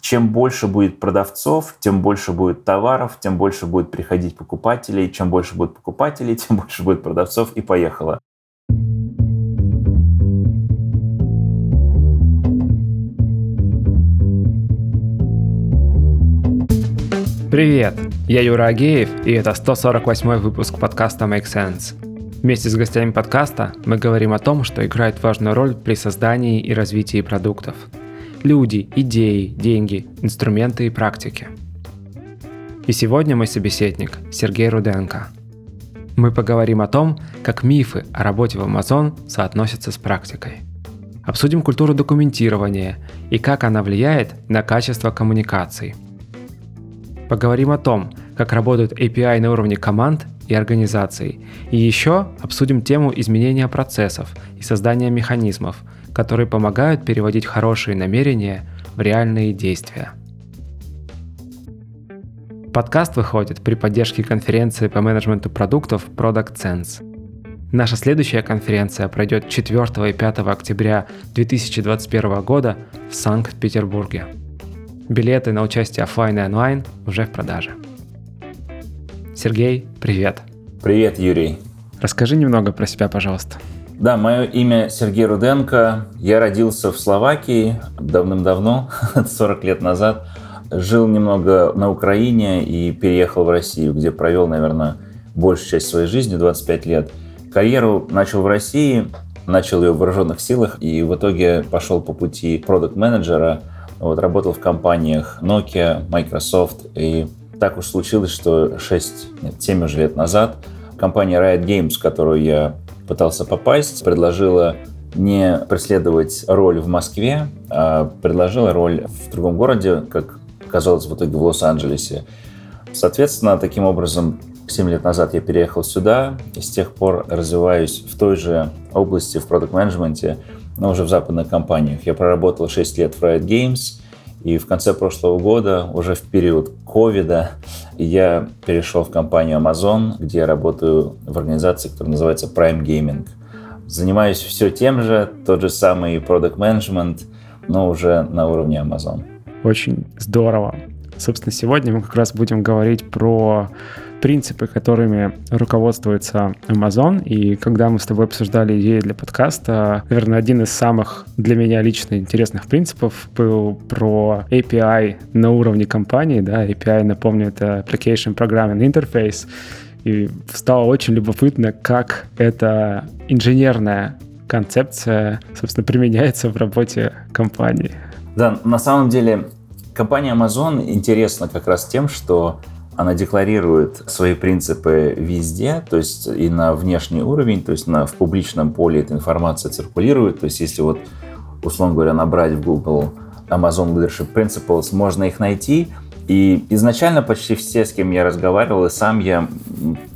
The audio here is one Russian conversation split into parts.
чем больше будет продавцов, тем больше будет товаров, тем больше будет приходить покупателей, чем больше будет покупателей, тем больше будет продавцов, и поехало. Привет, я Юра Агеев, и это 148 выпуск подкаста Make Sense. Вместе с гостями подкаста мы говорим о том, что играет важную роль при создании и развитии продуктов – люди, идеи, деньги, инструменты и практики. И сегодня мой собеседник Сергей Руденко. Мы поговорим о том, как мифы о работе в Amazon соотносятся с практикой. Обсудим культуру документирования и как она влияет на качество коммуникаций. Поговорим о том, как работают API на уровне команд и организаций. И еще обсудим тему изменения процессов и создания механизмов – которые помогают переводить хорошие намерения в реальные действия. Подкаст выходит при поддержке конференции по менеджменту продуктов Product Sense. Наша следующая конференция пройдет 4 и 5 октября 2021 года в Санкт-Петербурге. Билеты на участие офлайн и онлайн уже в продаже. Сергей, привет. Привет, Юрий. Расскажи немного про себя, пожалуйста. Да, мое имя Сергей Руденко. Я родился в Словакии давным-давно, 40 лет назад. Жил немного на Украине и переехал в Россию, где провел, наверное, большую часть своей жизни, 25 лет. Карьеру начал в России, начал ее в вооруженных силах и в итоге пошел по пути продукт-менеджера. Вот, работал в компаниях Nokia, Microsoft. И так уж случилось, что 6, нет, 7 уже лет назад компания Riot Games, которую я пытался попасть, предложила не преследовать роль в Москве, а предложила роль в другом городе, как оказалось в итоге в Лос-Анджелесе. Соответственно, таким образом, 7 лет назад я переехал сюда, и с тех пор развиваюсь в той же области, в продукт-менеджменте, но уже в западных компаниях. Я проработал 6 лет в Riot Games, и в конце прошлого года, уже в период ковида, я перешел в компанию Amazon, где я работаю в организации, которая называется Prime Gaming. Занимаюсь все тем же, тот же самый product management, но уже на уровне Amazon. Очень здорово. Собственно, сегодня мы как раз будем говорить про принципы, которыми руководствуется Amazon. И когда мы с тобой обсуждали идеи для подкаста, наверное, один из самых для меня лично интересных принципов был про API на уровне компании. Да? API, напомню, это Application Programming Interface. И стало очень любопытно, как эта инженерная концепция, собственно, применяется в работе компании. Да, на самом деле компания Amazon интересна как раз тем, что она декларирует свои принципы везде, то есть и на внешний уровень, то есть на, в публичном поле эта информация циркулирует. То есть если вот, условно говоря, набрать в Google Amazon Leadership Principles, можно их найти. И изначально почти все, с кем я разговаривал, и сам я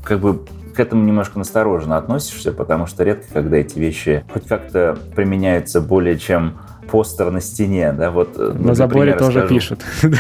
как бы к этому немножко настороженно относишься, потому что редко, когда эти вещи хоть как-то применяются более чем постер на стене, да, вот. Э, на заборе тоже скажу. пишут.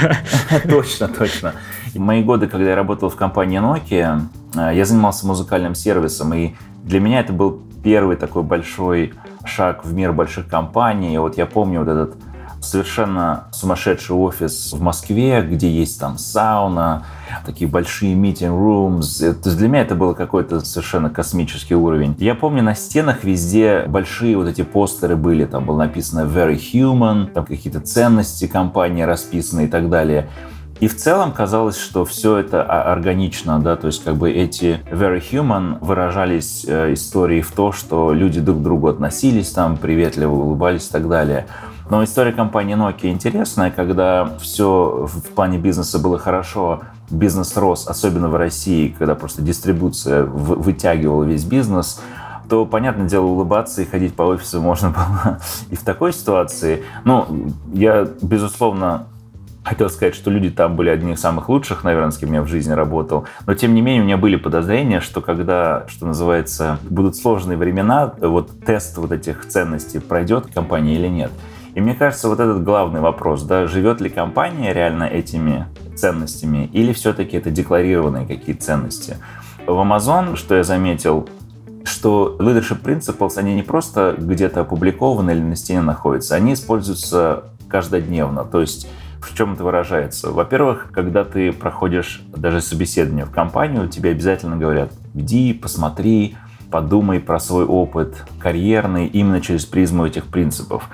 Точно, точно. В мои годы, когда я работал в компании Nokia, э, я занимался музыкальным сервисом, и для меня это был первый такой большой шаг в мир больших компаний. И вот я помню вот этот совершенно сумасшедший офис в Москве, где есть там сауна, такие большие meeting rooms. То есть для меня это был какой-то совершенно космический уровень. Я помню, на стенах везде большие вот эти постеры были. Там было написано very human, там какие-то ценности компании расписаны и так далее. И в целом казалось, что все это органично, да, то есть как бы эти very human выражались э, истории в то, что люди друг к другу относились там, приветливо улыбались и так далее. Но история компании Nokia интересная, когда все в плане бизнеса было хорошо, бизнес рос, особенно в России, когда просто дистрибуция вытягивала весь бизнес, то, понятное дело, улыбаться и ходить по офису можно было и в такой ситуации. Ну, я, безусловно, хотел сказать, что люди там были одни из самых лучших, наверное, с кем я в жизни работал. Но, тем не менее, у меня были подозрения, что когда, что называется, будут сложные времена, вот тест вот этих ценностей пройдет компания или нет. И мне кажется, вот этот главный вопрос, да, живет ли компания реально этими ценностями или все-таки это декларированные какие ценности. В Amazon, что я заметил, что leadership principles, они не просто где-то опубликованы или на стене находятся, они используются каждодневно. То есть В чем это выражается? Во-первых, когда ты проходишь даже собеседование в компанию, тебе обязательно говорят, иди, посмотри, подумай про свой опыт карьерный именно через призму этих принципов.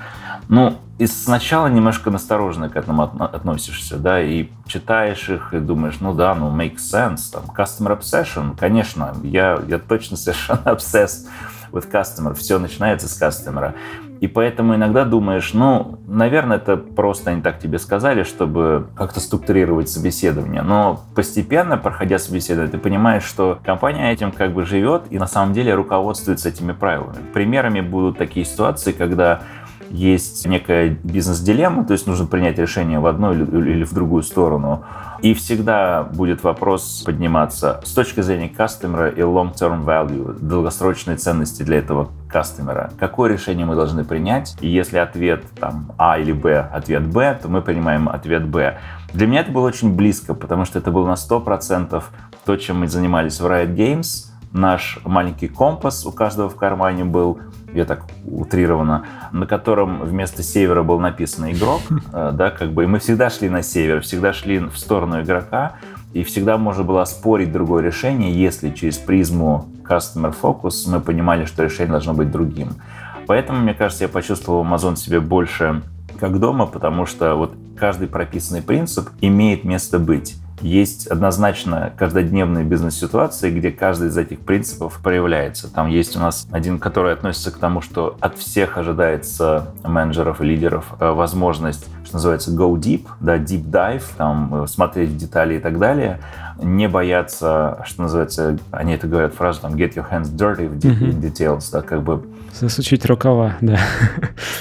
Ну, и сначала немножко настороженно к этому относишься, да, и читаешь их, и думаешь, ну да, ну, make sense, там, customer obsession, конечно, я, я точно совершенно obsessed with customer, все начинается с customer. И поэтому иногда думаешь, ну, наверное, это просто они так тебе сказали, чтобы как-то структурировать собеседование. Но постепенно, проходя собеседование, ты понимаешь, что компания этим как бы живет и на самом деле руководствуется этими правилами. Примерами будут такие ситуации, когда есть некая бизнес-дилемма, то есть нужно принять решение в одну или в другую сторону. И всегда будет вопрос подниматься с точки зрения кастомера и long-term value, долгосрочной ценности для этого кастомера. Какое решение мы должны принять? И если ответ там А или Б, ответ Б, то мы принимаем ответ Б. Для меня это было очень близко, потому что это было на 100% то, чем мы занимались в Riot Games. Наш маленький компас у каждого в кармане был, я так утрированно, на котором вместо севера был написан игрок, э, да, как бы, и мы всегда шли на север, всегда шли в сторону игрока, и всегда можно было спорить другое решение, если через призму Customer Focus мы понимали, что решение должно быть другим. Поэтому, мне кажется, я почувствовал Amazon себе больше как дома, потому что вот каждый прописанный принцип имеет место быть есть однозначно каждодневные бизнес-ситуации, где каждый из этих принципов проявляется. Там есть у нас один, который относится к тому, что от всех ожидается менеджеров и лидеров э, возможность, что называется, go deep, да, deep dive, там, э, смотреть детали и так далее, не бояться, что называется, они это говорят фразу, там, get your hands dirty в deep details, да, как бы... Засучить рукава, да.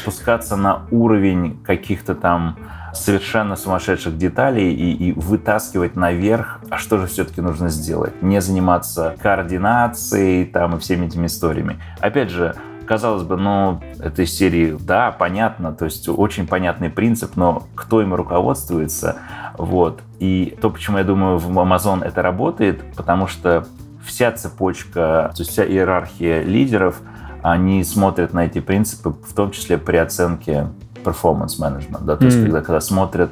Спускаться на уровень каких-то там совершенно сумасшедших деталей и, и вытаскивать наверх, а что же все-таки нужно сделать. Не заниматься координацией там и всеми этими историями. Опять же, казалось бы, ну, этой серии, да, понятно, то есть очень понятный принцип, но кто им руководствуется, вот. И то, почему я думаю, в Amazon это работает, потому что вся цепочка, то есть вся иерархия лидеров, они смотрят на эти принципы, в том числе при оценке performance management, да, то есть когда, когда смотрят,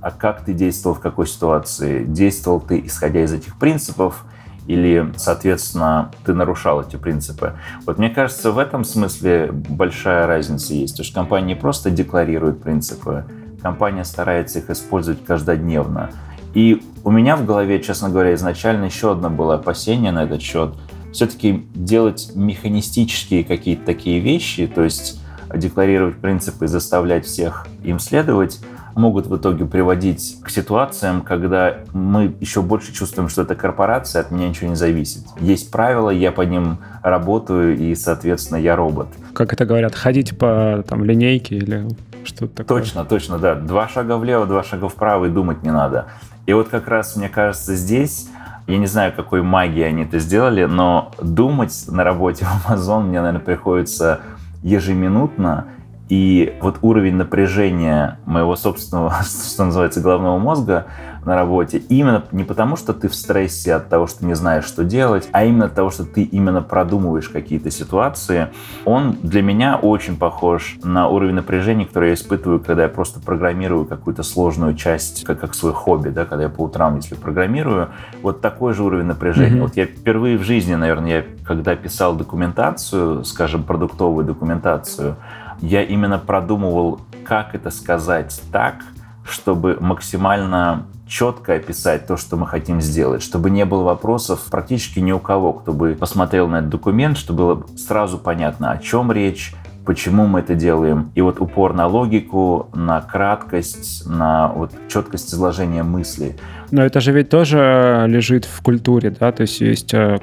а как ты действовал в какой ситуации, действовал ты исходя из этих принципов, или, соответственно, ты нарушал эти принципы. Вот мне кажется, в этом смысле большая разница есть. Потому что компания не просто декларирует принципы, компания старается их использовать каждодневно. И у меня в голове, честно говоря, изначально еще одно было опасение на этот счет. Все-таки делать механистические какие-то такие вещи, то есть декларировать принципы и заставлять всех им следовать, могут в итоге приводить к ситуациям, когда мы еще больше чувствуем, что это корпорация, от меня ничего не зависит. Есть правила, я по ним работаю, и, соответственно, я робот. Как это говорят, ходить по там, линейке или что-то такое? Точно, точно, да. Два шага влево, два шага вправо, и думать не надо. И вот как раз, мне кажется, здесь я не знаю, какой магией они это сделали, но думать на работе в Amazon мне, наверное, приходится ежеминутно, и вот уровень напряжения моего собственного, что называется, головного мозга на работе, именно не потому, что ты в стрессе от того, что не знаешь, что делать, а именно от того, что ты именно продумываешь какие-то ситуации, он для меня очень похож на уровень напряжения, который я испытываю, когда я просто программирую какую-то сложную часть, как, как свой хобби, да, когда я по утрам, если программирую, вот такой же уровень напряжения. Mm-hmm. Вот я впервые в жизни, наверное, я когда писал документацию, скажем, продуктовую документацию, я именно продумывал, как это сказать так, чтобы максимально четко описать то, что мы хотим сделать, чтобы не было вопросов практически ни у кого, кто бы посмотрел на этот документ, чтобы было сразу понятно, о чем речь, почему мы это делаем. И вот упор на логику, на краткость, на вот четкость изложения мысли. Но это же ведь тоже лежит в культуре, да, то есть есть э,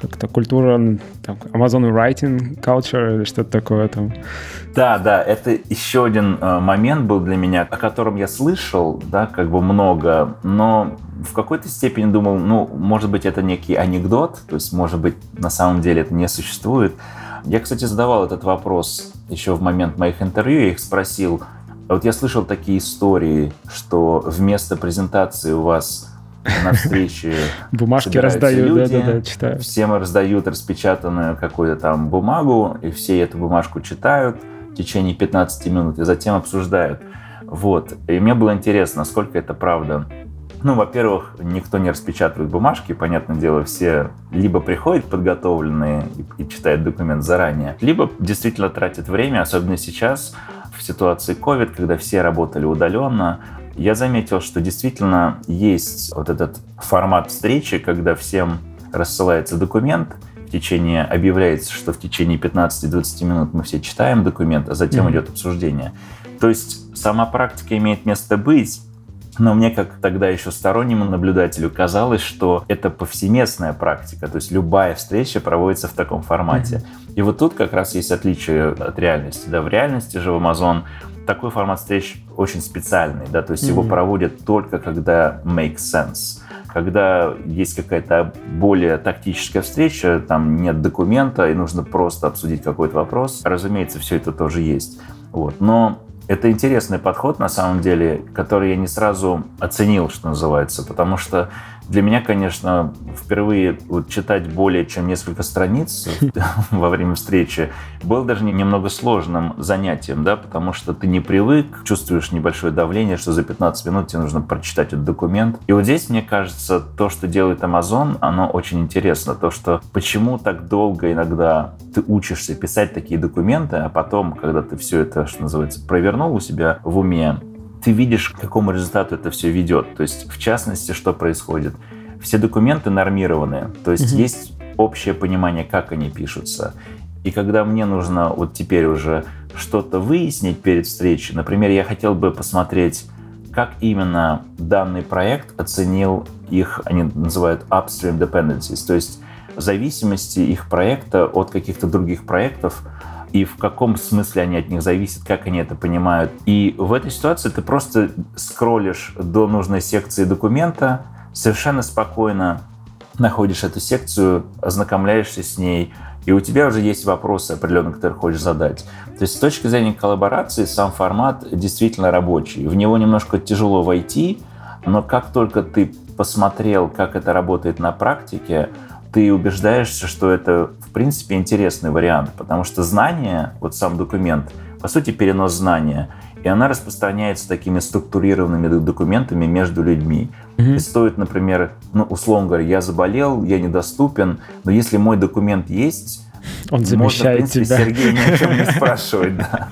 как-то культура там, Amazon Writing Culture или что-то такое там. Да, да, это еще один э, момент был для меня, о котором я слышал, да, как бы много, но в какой-то степени думал, ну, может быть, это некий анекдот, то есть, может быть, на самом деле это не существует. Я, кстати, задавал этот вопрос еще в момент моих интервью, я их спросил, вот я слышал такие истории, что вместо презентации у вас на встрече Бумажки раздают, люди, да, да, да, читаю. Всем раздают распечатанную какую-то там бумагу, и все эту бумажку читают в течение 15 минут и затем обсуждают. Вот. И мне было интересно, насколько это правда. Ну, во-первых, никто не распечатывает бумажки, понятное дело, все либо приходят подготовленные и, и читают документ заранее, либо действительно тратят время, особенно сейчас, в ситуации COVID, когда все работали удаленно, я заметил, что действительно есть вот этот формат встречи, когда всем рассылается документ, в течение, объявляется, что в течение 15-20 минут мы все читаем документ, а затем mm-hmm. идет обсуждение. То есть сама практика имеет место быть, но мне, как тогда еще стороннему наблюдателю, казалось, что это повсеместная практика. То есть любая встреча проводится в таком формате. Mm-hmm. И вот тут как раз есть отличие от реальности. Да, в реальности же в Amazon такой формат встреч очень специальный, да, то есть mm-hmm. его проводят только когда makes sense. Когда есть какая-то более тактическая встреча, там нет документа и нужно просто обсудить какой-то вопрос, разумеется, все это тоже есть. Вот. Но это интересный подход, на самом деле, который я не сразу оценил, что называется, потому что для меня, конечно, впервые вот читать более чем несколько страниц во время встречи было даже немного сложным занятием, да, потому что ты не привык, чувствуешь небольшое давление, что за 15 минут тебе нужно прочитать этот документ. И вот здесь, мне кажется, то, что делает Amazon, оно очень интересно. То, что почему так долго иногда ты учишься писать такие документы, а потом, когда ты все это, что называется, провернул у себя в уме, ты видишь, к какому результату это все ведет. То есть, в частности, что происходит. Все документы нормированные, то есть угу. есть общее понимание, как они пишутся. И когда мне нужно вот теперь уже что-то выяснить перед встречей, например, я хотел бы посмотреть, как именно данный проект оценил их, они называют upstream dependencies, то есть зависимости их проекта от каких-то других проектов, и в каком смысле они от них зависят, как они это понимают. И в этой ситуации ты просто скроллишь до нужной секции документа, совершенно спокойно находишь эту секцию, ознакомляешься с ней, и у тебя уже есть вопросы определенные, которые хочешь задать. То есть с точки зрения коллаборации сам формат действительно рабочий. В него немножко тяжело войти, но как только ты посмотрел, как это работает на практике, ты убеждаешься, что это, в принципе, интересный вариант, потому что знание, вот сам документ, по сути, перенос знания, и она распространяется такими структурированными документами между людьми. Mm-hmm. И стоит, например, ну, условно говоря, я заболел, я недоступен, но если мой документ есть, он замещает Можно, в принципе, тебя. Сергей ни о чем не спрашивать, да.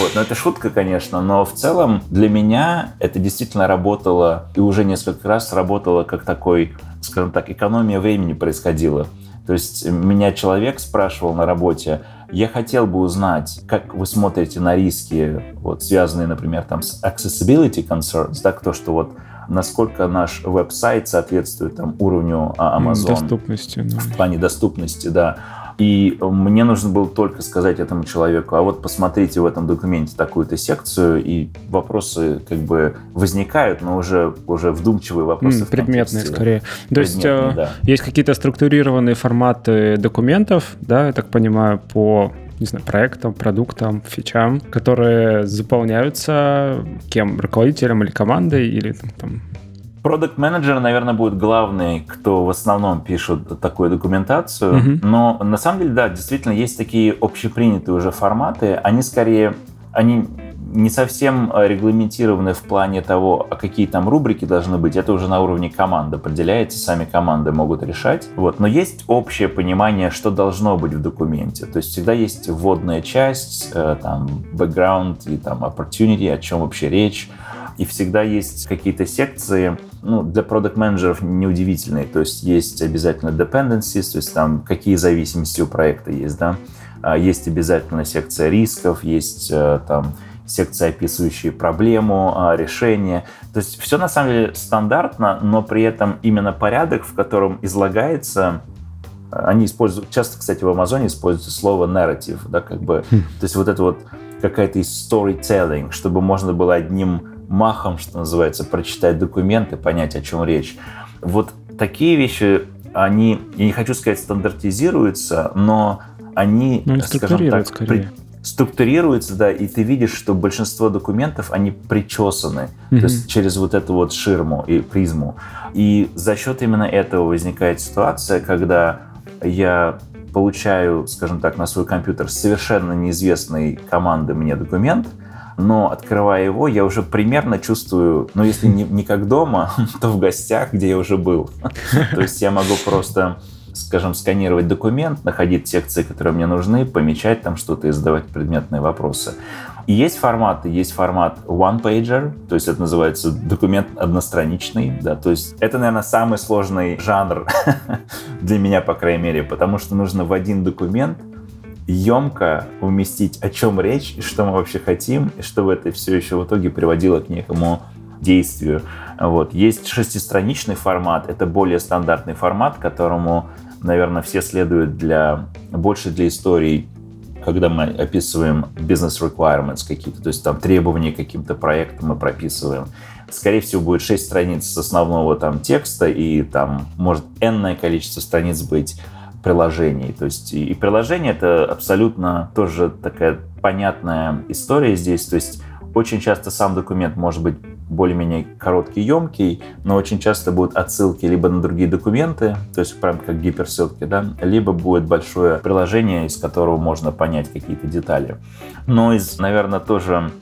Вот. Но это шутка, конечно, но в целом для меня это действительно работало, и уже несколько раз работало как такой, скажем так, экономия времени происходила. То есть меня человек спрашивал на работе, я хотел бы узнать, как вы смотрите на риски, вот, связанные, например, там, с accessibility concerns, так, то, что вот насколько наш веб-сайт соответствует там, уровню а, Amazon. Доступности. Да. В плане доступности, да. И мне нужно было только сказать этому человеку, а вот посмотрите в этом документе такую-то секцию, и вопросы как бы возникают, но уже, уже вдумчивые вопросы. Mm, предметные контексте, скорее. То есть э, да. есть какие-то структурированные форматы документов, да, я так понимаю, по не знаю, проектам, продуктам, фичам, которые заполняются кем? Руководителем или командой, или там, Продукт менеджер, наверное, будет главный, кто в основном пишет такую документацию. Mm-hmm. Но на самом деле, да, действительно есть такие общепринятые уже форматы. Они скорее, они не совсем регламентированы в плане того, а какие там рубрики должны быть. Это уже на уровне команды определяется, сами команды могут решать. Вот. Но есть общее понимание, что должно быть в документе. То есть всегда есть вводная часть, э, там, background и там opportunity, о чем вообще речь и всегда есть какие-то секции, ну, для продукт менеджеров неудивительные, то есть есть обязательно dependencies, то есть там какие зависимости у проекта есть, да, а, есть обязательно секция рисков, есть э, там секция, описывающая проблему, а, решение. То есть все на самом деле стандартно, но при этом именно порядок, в котором излагается они используют, часто, кстати, в Амазоне используется слово narrative, да, как бы, хм. то есть вот это вот какая-то storytelling, чтобы можно было одним махом, что называется, прочитать документы, понять, о чем речь. Вот такие вещи, они, я не хочу сказать, стандартизируются, но они, ну, скажем так, при, структурируются, да, и ты видишь, что большинство документов, они причесаны, mm-hmm. то есть через вот эту вот ширму и призму. И за счет именно этого возникает ситуация, когда я получаю, скажем так, на свой компьютер совершенно неизвестной команды мне документ, но открывая его, я уже примерно чувствую, ну, если не, не как дома, то в гостях, где я уже был. То есть я могу просто скажем, сканировать документ, находить секции, которые мне нужны, помечать там что-то и задавать предметные вопросы. И есть форматы, есть формат one-pager, то есть это называется документ одностраничный, да, то есть это, наверное, самый сложный жанр для меня, по крайней мере, потому что нужно в один документ емко уместить, о чем речь, и что мы вообще хотим, и чтобы это все еще в итоге приводило к некому действию. Вот. Есть шестистраничный формат, это более стандартный формат, которому, наверное, все следуют для, больше для историй, когда мы описываем business requirements какие-то, то есть там требования к каким-то проектам мы прописываем. Скорее всего, будет 6 страниц основного там текста, и там может энное количество страниц быть приложений. То есть и, и приложение это абсолютно тоже такая понятная история здесь. То есть очень часто сам документ может быть более-менее короткий, емкий, но очень часто будут отсылки либо на другие документы, то есть прям как гиперссылки, да, либо будет большое приложение, из которого можно понять какие-то детали. Но из, наверное, тоже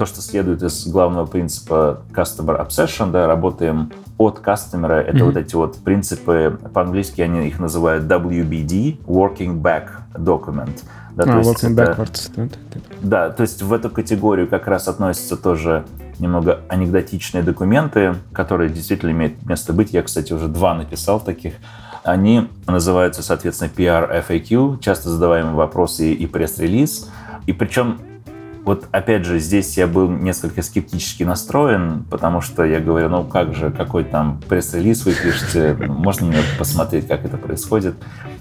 то, что следует из главного принципа Customer Obsession, да, работаем от кастомера, это mm-hmm. вот эти вот принципы, по-английски они их называют WBD, Working Back Document. Да, а, то working это, backwards. Да, то есть в эту категорию как раз относятся тоже немного анекдотичные документы, которые действительно имеют место быть. Я, кстати, уже два написал таких. Они называются, соответственно, PR FAQ, часто задаваемые вопросы и пресс-релиз. И причем вот опять же, здесь я был несколько скептически настроен, потому что я говорю, ну как же, какой там пресс-релиз вы пишете, можно мне посмотреть, как это происходит.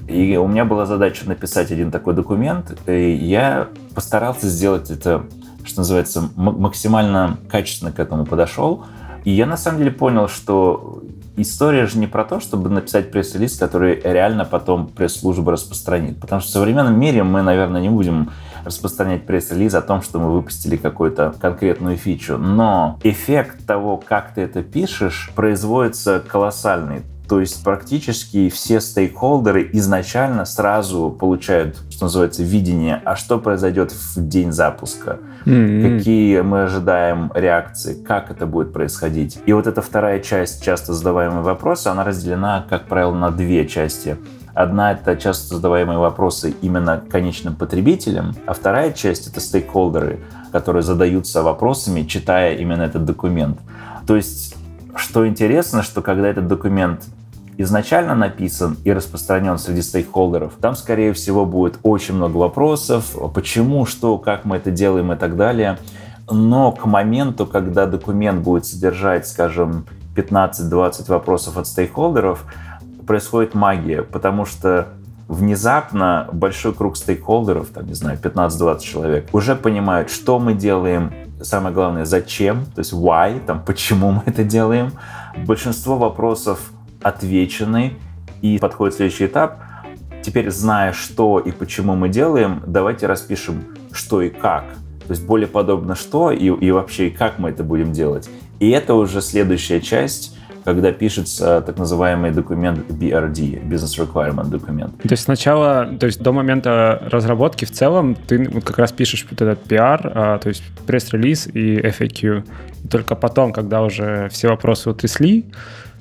И у меня была задача написать один такой документ, и я постарался сделать это, что называется, максимально качественно к этому подошел. И я на самом деле понял, что история же не про то, чтобы написать пресс-релиз, который реально потом пресс-служба распространит. Потому что в современном мире мы, наверное, не будем распространять пресс-релиз о том, что мы выпустили какую-то конкретную фичу. Но эффект того, как ты это пишешь, производится колоссальный. То есть практически все стейкхолдеры изначально сразу получают, что называется, видение, а что произойдет в день запуска, mm-hmm. какие мы ожидаем реакции, как это будет происходить. И вот эта вторая часть часто задаваемые вопросы, она разделена, как правило, на две части. Одна — это часто задаваемые вопросы именно конечным потребителям, а вторая часть — это стейкхолдеры, которые задаются вопросами, читая именно этот документ. То есть, что интересно, что когда этот документ изначально написан и распространен среди стейкхолдеров, там, скорее всего, будет очень много вопросов, почему, что, как мы это делаем и так далее. Но к моменту, когда документ будет содержать, скажем, 15-20 вопросов от стейкхолдеров, происходит магия, потому что внезапно большой круг стейкхолдеров, там, не знаю, 15-20 человек, уже понимают, что мы делаем, самое главное, зачем, то есть why, там, почему мы это делаем. Большинство вопросов отвечены, и подходит следующий этап. Теперь, зная, что и почему мы делаем, давайте распишем, что и как. То есть более подобно что и, и вообще и как мы это будем делать. И это уже следующая часть, когда пишется так называемый документ BRD, Business Requirement документ. То есть сначала, то есть до момента разработки в целом ты вот как раз пишешь вот этот PR, а, то есть пресс-релиз и FAQ. И только потом, когда уже все вопросы утрясли,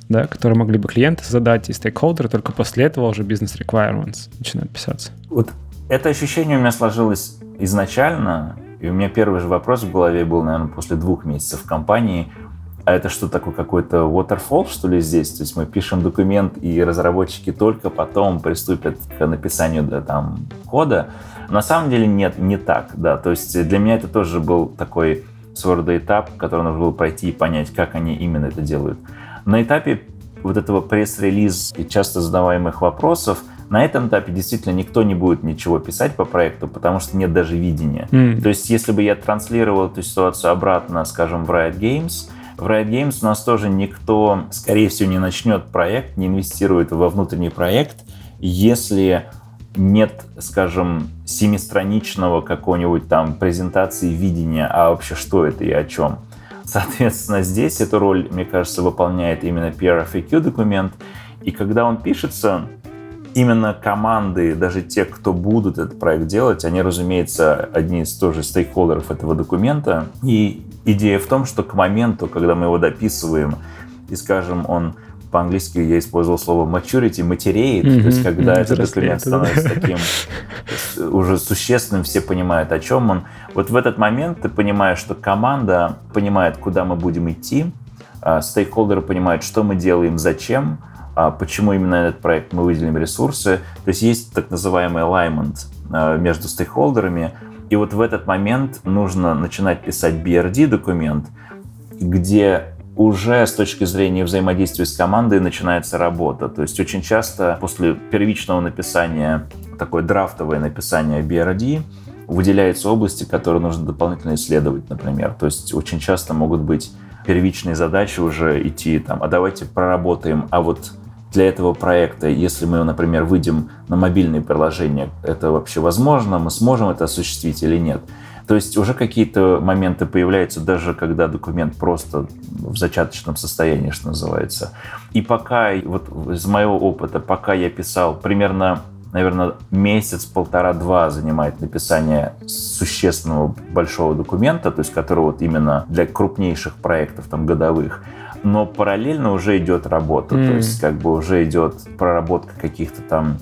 да, которые могли бы клиенты задать и стейкхолдеры, только после этого уже бизнес requirements начинают писаться. Вот это ощущение у меня сложилось изначально, и у меня первый же вопрос в голове был, наверное, после двух месяцев в компании. А это что такое, какой-то waterfall, что ли, здесь? То есть мы пишем документ, и разработчики только потом приступят к написанию да, там, кода. На самом деле нет, не так, да. То есть для меня это тоже был такой своего рода этап, который нужно было пройти и понять, как они именно это делают. На этапе вот этого пресс-релиз и часто задаваемых вопросов, на этом этапе действительно никто не будет ничего писать по проекту, потому что нет даже видения. Mm. То есть, если бы я транслировал эту ситуацию обратно, скажем, в Riot Games, в Riot Games у нас тоже никто, скорее всего, не начнет проект, не инвестирует во внутренний проект, если нет, скажем, семистраничного какого-нибудь там презентации видения, а вообще что это и о чем. Соответственно, здесь эту роль, мне кажется, выполняет именно PRFAQ документ. И когда он пишется, именно команды, даже те, кто будут этот проект делать, они, разумеется, одни из тоже стейкхолдеров этого документа. И идея в том, что к моменту, когда мы его дописываем, и, скажем, он по-английски я использовал слово maturity, матереет, mm-hmm, то есть когда mm-hmm, этот документ становится таким уже существенным, все понимают, о чем он. Вот в этот момент ты понимаешь, что команда понимает, куда мы будем идти, а, стейкхолдеры понимают, что мы делаем, зачем, а, почему именно этот проект мы выделим ресурсы. То есть есть так называемый alignment а, между стейкхолдерами, и вот в этот момент нужно начинать писать BRD-документ, где уже с точки зрения взаимодействия с командой начинается работа. То есть очень часто после первичного написания, такое драфтовое написание BRD, выделяются области, которые нужно дополнительно исследовать, например. То есть очень часто могут быть первичные задачи уже идти там, а давайте проработаем, а вот для этого проекта, если мы, например, выйдем на мобильные приложения, это вообще возможно, мы сможем это осуществить или нет. То есть уже какие-то моменты появляются, даже когда документ просто в зачаточном состоянии, что называется. И пока, вот из моего опыта, пока я писал примерно наверное, месяц, полтора-два занимает написание существенного большого документа, то есть который вот именно для крупнейших проектов, там, годовых. Но параллельно уже идет работа, mm. то есть как бы уже идет проработка каких-то там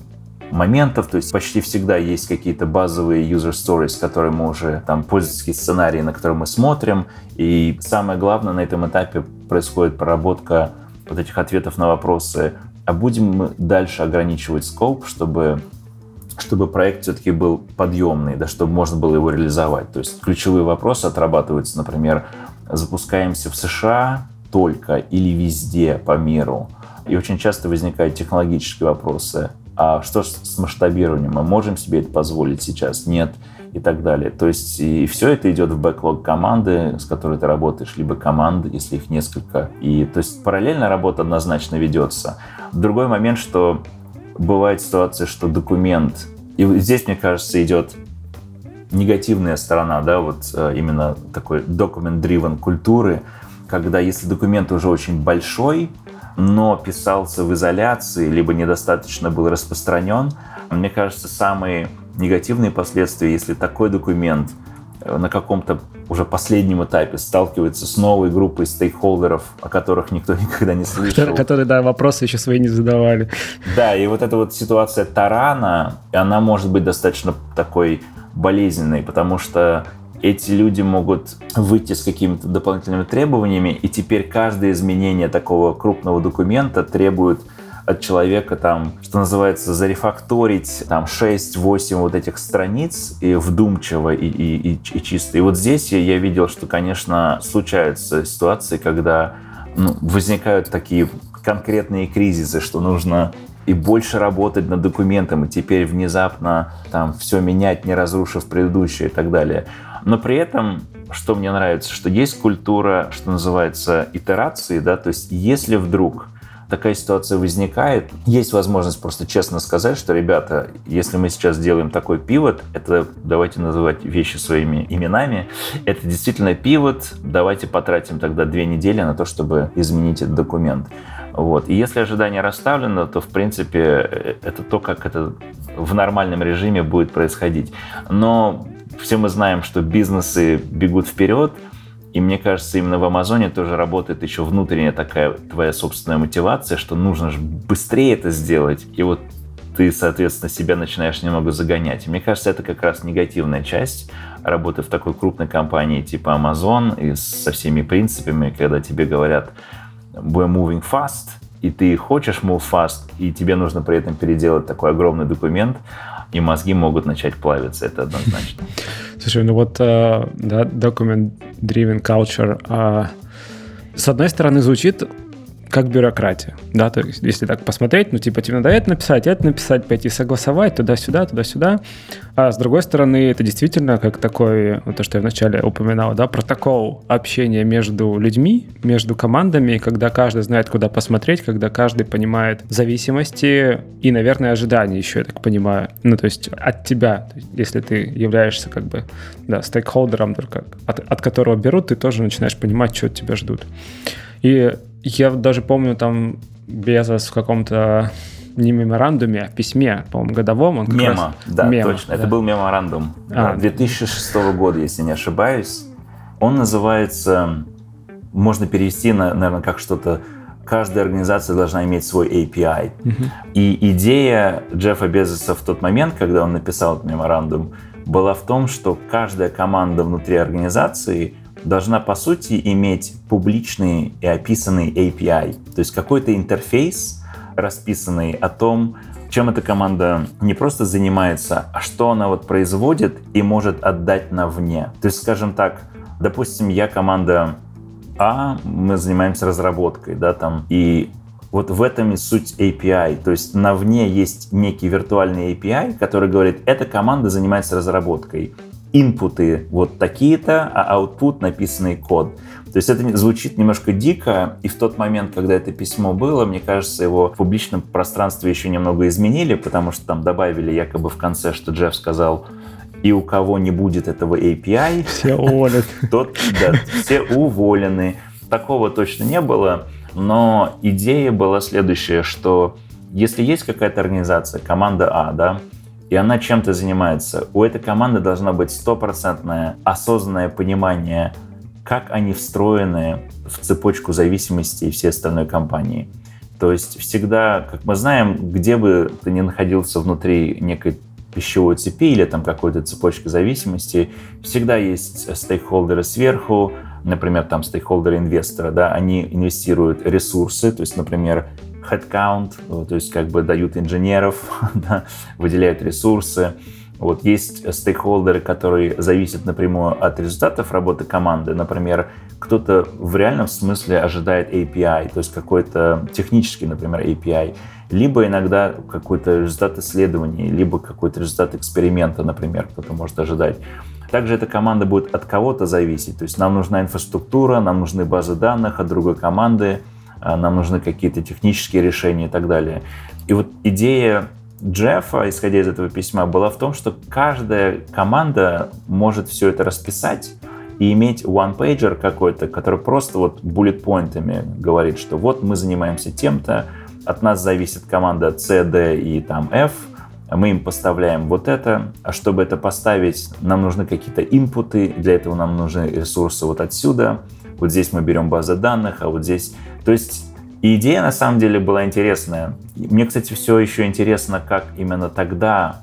моментов, то есть почти всегда есть какие-то базовые user stories, которые мы уже, там, пользовательские сценарии, на которые мы смотрим, и самое главное на этом этапе происходит проработка вот этих ответов на вопросы, а будем мы дальше ограничивать скоп, чтобы чтобы проект все-таки был подъемный, да, чтобы можно было его реализовать. То есть ключевые вопросы отрабатываются, например, запускаемся в США только или везде по миру. И очень часто возникают технологические вопросы а что с масштабированием? Мы можем себе это позволить сейчас? Нет. И так далее. То есть и все это идет в бэклог команды, с которой ты работаешь, либо команды, если их несколько. И то есть параллельно работа однозначно ведется. Другой момент, что бывает ситуация, что документ, и здесь, мне кажется, идет негативная сторона, да, вот э, именно такой document-driven культуры, когда если документ уже очень большой, но писался в изоляции, либо недостаточно был распространен, мне кажется, самые негативные последствия, если такой документ э, на каком-то уже последнем этапе сталкивается с новой группой стейкхолдеров, о которых никто никогда не слышал. Которые, да, вопросы еще свои не задавали. Да, и вот эта вот ситуация тарана, она может быть достаточно такой болезненной, потому что эти люди могут выйти с какими-то дополнительными требованиями, и теперь каждое изменение такого крупного документа требует от человека там, что называется, зарефакторить там 6-8 вот этих страниц и вдумчиво и, и, и, и чисто. И вот здесь я, я видел, что, конечно, случаются ситуации, когда ну, возникают такие конкретные кризисы, что нужно и больше работать над документом, и теперь внезапно там все менять, не разрушив предыдущее и так далее. Но при этом, что мне нравится, что есть культура, что называется, итерации, да, то есть если вдруг такая ситуация возникает, есть возможность просто честно сказать, что, ребята, если мы сейчас делаем такой пивот, это давайте называть вещи своими именами, это действительно пивот, давайте потратим тогда две недели на то, чтобы изменить этот документ. Вот. И если ожидание расставлено, то, в принципе, э, это то, как это в нормальном режиме будет происходить. Но все мы знаем, что бизнесы бегут вперед, и мне кажется, именно в Амазоне тоже работает еще внутренняя такая твоя собственная мотивация, что нужно же быстрее это сделать. И вот ты, соответственно, себя начинаешь немного загонять. И мне кажется, это как раз негативная часть работы в такой крупной компании типа Amazon и со всеми принципами, когда тебе говорят we're moving fast, и ты хочешь move fast, и тебе нужно при этом переделать такой огромный документ, и мозги могут начать плавиться, это однозначно. Слушай, ну вот, э, да, document-driven culture, а, с одной стороны, звучит как бюрократия, да, то есть если так посмотреть, ну, типа, тебе надо это написать, это написать, пойти согласовать, туда-сюда, туда-сюда, а с другой стороны, это действительно как такой, вот то, что я вначале упоминал, да, протокол общения между людьми, между командами, когда каждый знает, куда посмотреть, когда каждый понимает зависимости и, наверное, ожидания еще, я так понимаю, ну, то есть от тебя, если ты являешься как бы, да, стейкхолдером, только от, от которого берут, ты тоже начинаешь понимать, что от тебя ждут. И я даже помню там Безос в каком-то не меморандуме, а письме, по-моему, годовом. Он Мемо, раз... да, Мемо, точно. Да. Это был меморандум а, 2006 года, если не ошибаюсь. Он называется, можно перевести, наверное, как что-то каждая организация должна иметь свой API. Uh-huh. И идея Джеффа Безоса в тот момент, когда он написал этот меморандум, была в том, что каждая команда внутри организации должна, по сути, иметь публичный и описанный API, то есть какой-то интерфейс, расписанный о том, чем эта команда не просто занимается, а что она вот производит и может отдать на вне. То есть, скажем так, допустим, я команда А, мы занимаемся разработкой, да, там, и вот в этом и суть API. То есть на вне есть некий виртуальный API, который говорит, эта команда занимается разработкой. Инпуты вот такие-то, а output написанный код. То есть это звучит немножко дико, и в тот момент, когда это письмо было, мне кажется, его в публичном пространстве еще немного изменили, потому что там добавили якобы в конце, что Джефф сказал, и у кого не будет этого API, все уволены. Тот, да, все уволены. Такого точно не было. Но идея была следующая, что если есть какая-то организация, команда А, да, и она чем-то занимается, у этой команды должно быть стопроцентное осознанное понимание, как они встроены в цепочку зависимости всей остальной компании. То есть всегда, как мы знаем, где бы ты ни находился внутри некой пищевой цепи или там какой-то цепочки зависимости, всегда есть стейкхолдеры сверху, например, там стейкхолдеры инвестора, да, они инвестируют ресурсы, то есть, например, headcount, то есть как бы дают инженеров, да, выделяют ресурсы. Вот есть стейкхолдеры, которые зависят напрямую от результатов работы команды. Например, кто-то в реальном смысле ожидает API, то есть какой-то технический, например, API, либо иногда какой-то результат исследований, либо какой-то результат эксперимента, например, кто-то может ожидать. Также эта команда будет от кого-то зависеть. То есть нам нужна инфраструктура, нам нужны базы данных от другой команды, нам нужны какие-то технические решения и так далее. И вот идея Джеффа, исходя из этого письма, была в том, что каждая команда может все это расписать и иметь one-pager какой-то, который просто вот буллет-поинтами говорит, что вот мы занимаемся тем-то, от нас зависит команда C, D и там F – мы им поставляем вот это, а чтобы это поставить, нам нужны какие-то инпуты, для этого нам нужны ресурсы вот отсюда, вот здесь мы берем базы данных, а вот здесь... То есть идея на самом деле была интересная. Мне, кстати, все еще интересно, как именно тогда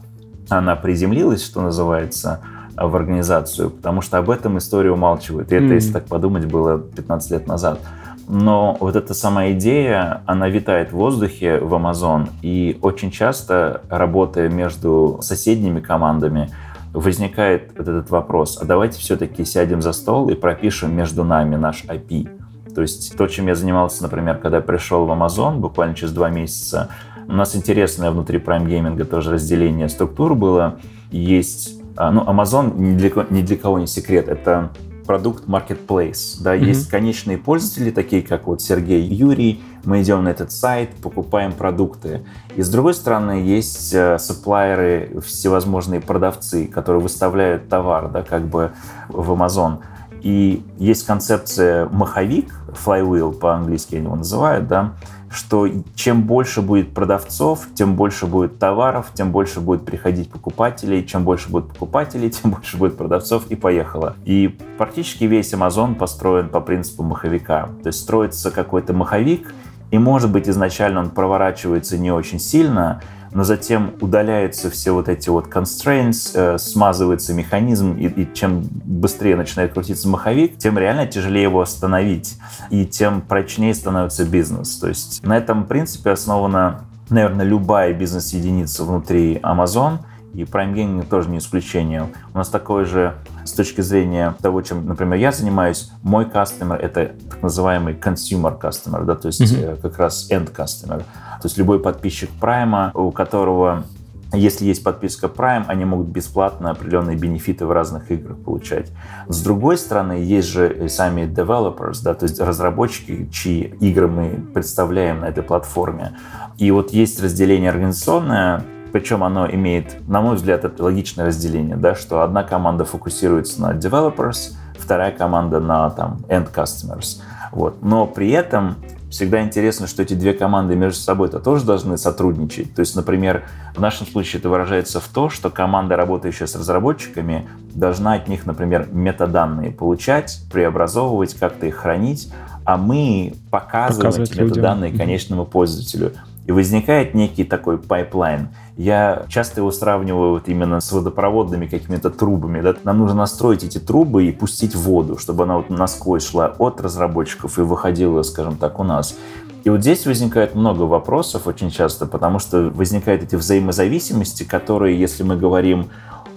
она приземлилась, что называется, в организацию, потому что об этом история умалчивает. И это, mm-hmm. если так подумать, было 15 лет назад. Но вот эта сама идея, она витает в воздухе в Amazon, и очень часто, работая между соседними командами, возникает вот этот вопрос, а давайте все-таки сядем за стол и пропишем между нами наш IP. То есть то, чем я занимался, например, когда я пришел в Amazon, буквально через два месяца, у нас интересное внутри Prime Gaming тоже разделение структур было. Есть, а, ну, Amazon ни для, ни для кого не секрет, это продукт marketplace. Да, mm-hmm. есть конечные пользователи, такие как вот Сергей Юрий. Мы идем на этот сайт, покупаем продукты. И с другой стороны, есть э, сапплайеры, всевозможные продавцы, которые выставляют товар, да, как бы в Amazon. И есть концепция маховик, flywheel по-английски они его называют, да, что чем больше будет продавцов, тем больше будет товаров, тем больше будет приходить покупателей, чем больше будет покупателей, тем больше будет продавцов, и поехало. И практически весь Amazon построен по принципу маховика. То есть строится какой-то маховик, и, может быть, изначально он проворачивается не очень сильно, но затем удаляются все вот эти вот constraints, э, смазывается механизм, и, и чем быстрее начинает крутиться маховик, тем реально тяжелее его остановить, и тем прочнее становится бизнес. То есть на этом принципе основана, наверное, любая бизнес-единица внутри Amazon, и Prime Gaming тоже не исключение. У нас такое же с точки зрения того, чем, например, я занимаюсь, мой customer — это так называемый consumer customer, да, то есть mm-hmm. как раз end customer. То есть любой подписчик Prime, у которого если есть подписка Prime, они могут бесплатно определенные бенефиты в разных играх получать. С другой стороны, есть же сами developers, да, то есть разработчики, чьи игры мы представляем на этой платформе. И вот есть разделение организационное, причем оно имеет, на мой взгляд, это логичное разделение, да, что одна команда фокусируется на developers, вторая команда на там, end customers. Вот. Но при этом всегда интересно, что эти две команды между собой-то тоже должны сотрудничать. То есть, например, в нашем случае это выражается в том, что команда, работающая с разработчиками, должна от них, например, метаданные получать, преобразовывать, как-то их хранить, а мы показываем Показывать эти метаданные людям. конечному пользователю. И возникает некий такой pipeline. Я часто его сравниваю вот именно с водопроводными какими-то трубами. Да? Нам нужно настроить эти трубы и пустить воду, чтобы она вот насквозь шла от разработчиков и выходила, скажем так, у нас. И вот здесь возникает много вопросов очень часто, потому что возникают эти взаимозависимости, которые, если мы говорим,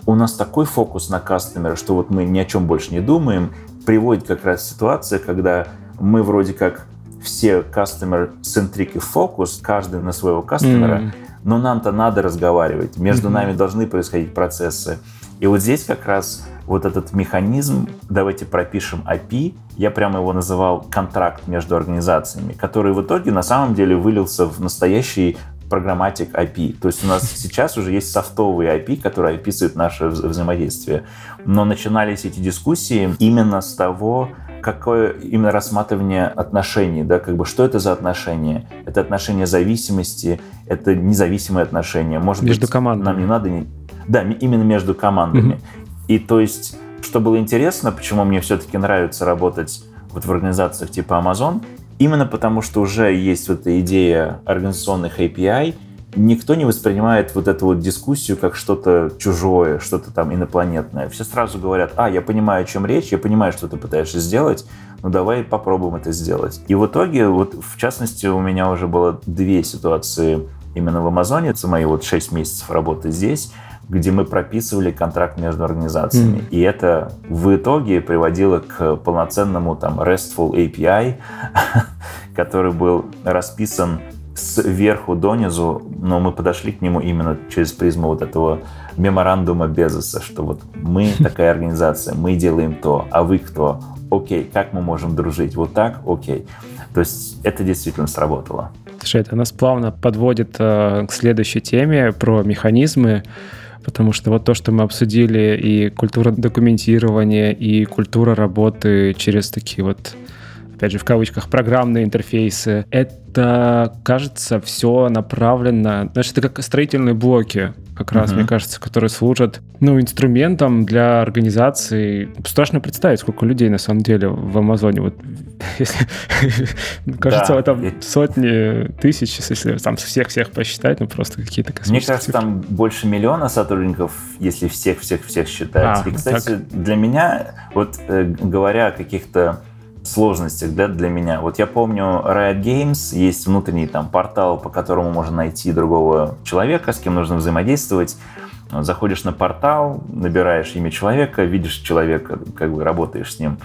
у нас такой фокус на кастомера, что вот мы ни о чем больше не думаем, приводит как раз ситуация, когда мы вроде как все customer-centric и фокус, каждый на своего кастомера, Мгм. но нам-то надо разговаривать, между Мгм. нами должны происходить процессы. И вот здесь как раз вот этот механизм, давайте пропишем API, я прямо его называл контракт между организациями, который в итоге на самом деле вылился в настоящий программатик API. То есть у нас сейчас уже есть софтовые API, которые описывают наше вза- взаимодействие. Но начинались эти дискуссии именно с того, какое именно рассматривание отношений, да, как бы что это за отношения? Это отношения зависимости, это независимые отношения. Может Между быть, командами. нам не надо... не- Да, именно между командами. И то есть, что было интересно, почему мне все-таки нравится работать вот в организациях типа Amazon, именно потому что уже есть вот эта идея организационных API, никто не воспринимает вот эту вот дискуссию как что-то чужое, что-то там инопланетное. Все сразу говорят, а, я понимаю, о чем речь, я понимаю, что ты пытаешься сделать, ну давай попробуем это сделать. И в итоге, вот в частности, у меня уже было две ситуации именно в Амазоне, это мои вот 6 месяцев работы здесь, где мы прописывали контракт между организациями. Мгм. И это в итоге приводило к полноценному там RESTful API, который был расписан сверху донизу, но мы подошли к нему именно через призму вот этого меморандума Безоса, что вот мы такая организация, мы делаем то, а вы кто? Окей, как мы можем дружить? Вот так? Окей. То есть это действительно сработало. Слушай, это нас плавно подводит э, к следующей теме про механизмы, потому что вот то, что мы обсудили, и культура документирования, и культура работы через такие вот, опять же, в кавычках, программные интерфейсы, это, кажется, все направлено, знаешь, это как строительные блоки, как раз, Мгм. мне кажется, которые служат, ну, инструментом для организации. Страшно представить, сколько людей на самом деле в Амазоне. Вот, если, кажется, Да. там И- сотни тысяч, если там всех-всех посчитать, ну, просто какие-то Мне кажется, там больше миллиона сотрудников, если всех-всех-всех считать. А, И, кстати, для меня, вот э, говоря о каких-то сложностях да, для меня, вот я помню Riot Games, есть внутренний там портал, по которому можно найти другого человека, с кем нужно взаимодействовать. Заходишь на портал, набираешь имя человека, видишь человека, как бы работаешь с ним.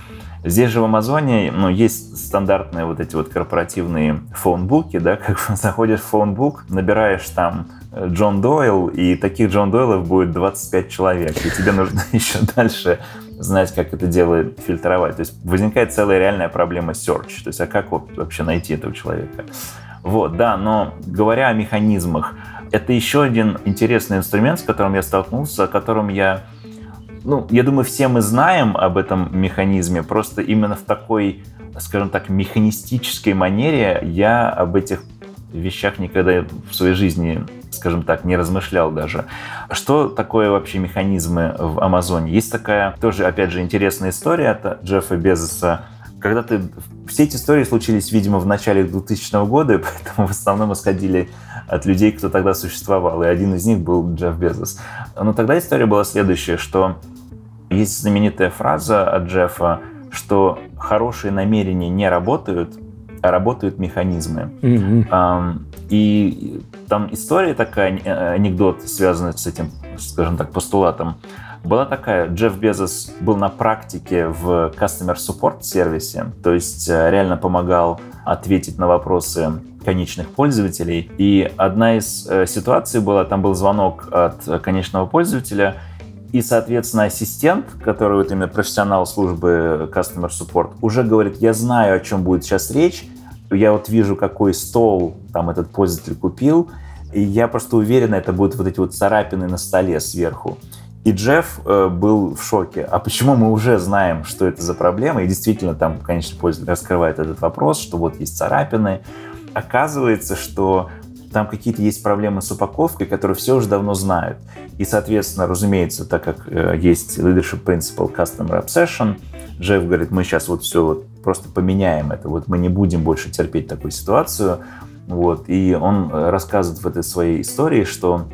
Здесь же в Амазоне ну, есть стандартные вот эти вот корпоративные фонбуки, да, как заходишь в фонбук, набираешь там э, Джон Дойл, и таких Джон Дойлов будет 25 человек, и тебе нужно еще дальше знать, как это дело фильтровать. То есть возникает целая реальная проблема search, то есть а как вот вообще найти этого человека? Вот, да, но говоря о механизмах, это еще один интересный инструмент, с которым я столкнулся, о котором я ну, я думаю, все мы знаем об этом механизме, просто именно в такой, скажем так, механистической манере я об этих вещах никогда в своей жизни, скажем так, не размышлял даже. Что такое вообще механизмы в Амазоне? Есть такая тоже, опять же, интересная история от Джеффа Безоса. Когда ты... Все эти истории случились, видимо, в начале 2000 года, и поэтому в основном исходили от людей, кто тогда существовал, и один из них был Джефф Безос. Но тогда история была следующая, что есть знаменитая фраза от Джеффа, что хорошие намерения не работают, а работают механизмы. Мгм. И там история такая, э, анекдот, связанный с этим, скажем так, постулатом, была такая. Джефф Безос был на практике в Customer Support сервисе, то есть э, реально помогал ответить на вопросы конечных пользователей. И одна из э, ситуаций была, там был звонок от конечного пользователя, и, соответственно, ассистент, который вот именно профессионал службы Customer Support, уже говорит, я знаю, о чем будет сейчас речь, я вот вижу, какой стол там этот пользователь купил, и я просто уверен, это будут вот эти вот царапины на столе сверху. И Джефф э, был в шоке. А почему мы уже знаем, что это за проблема? И действительно, там, конечно, пользователь раскрывает этот вопрос, что вот есть царапины. Оказывается, что там какие-то есть проблемы с упаковкой, которые все уже давно знают. И, соответственно, разумеется, так как э, есть leadership principle customer obsession, Джефф говорит, мы сейчас вот все вот просто поменяем это, вот мы не будем больше терпеть такую ситуацию. Вот. И он рассказывает в этой своей истории, что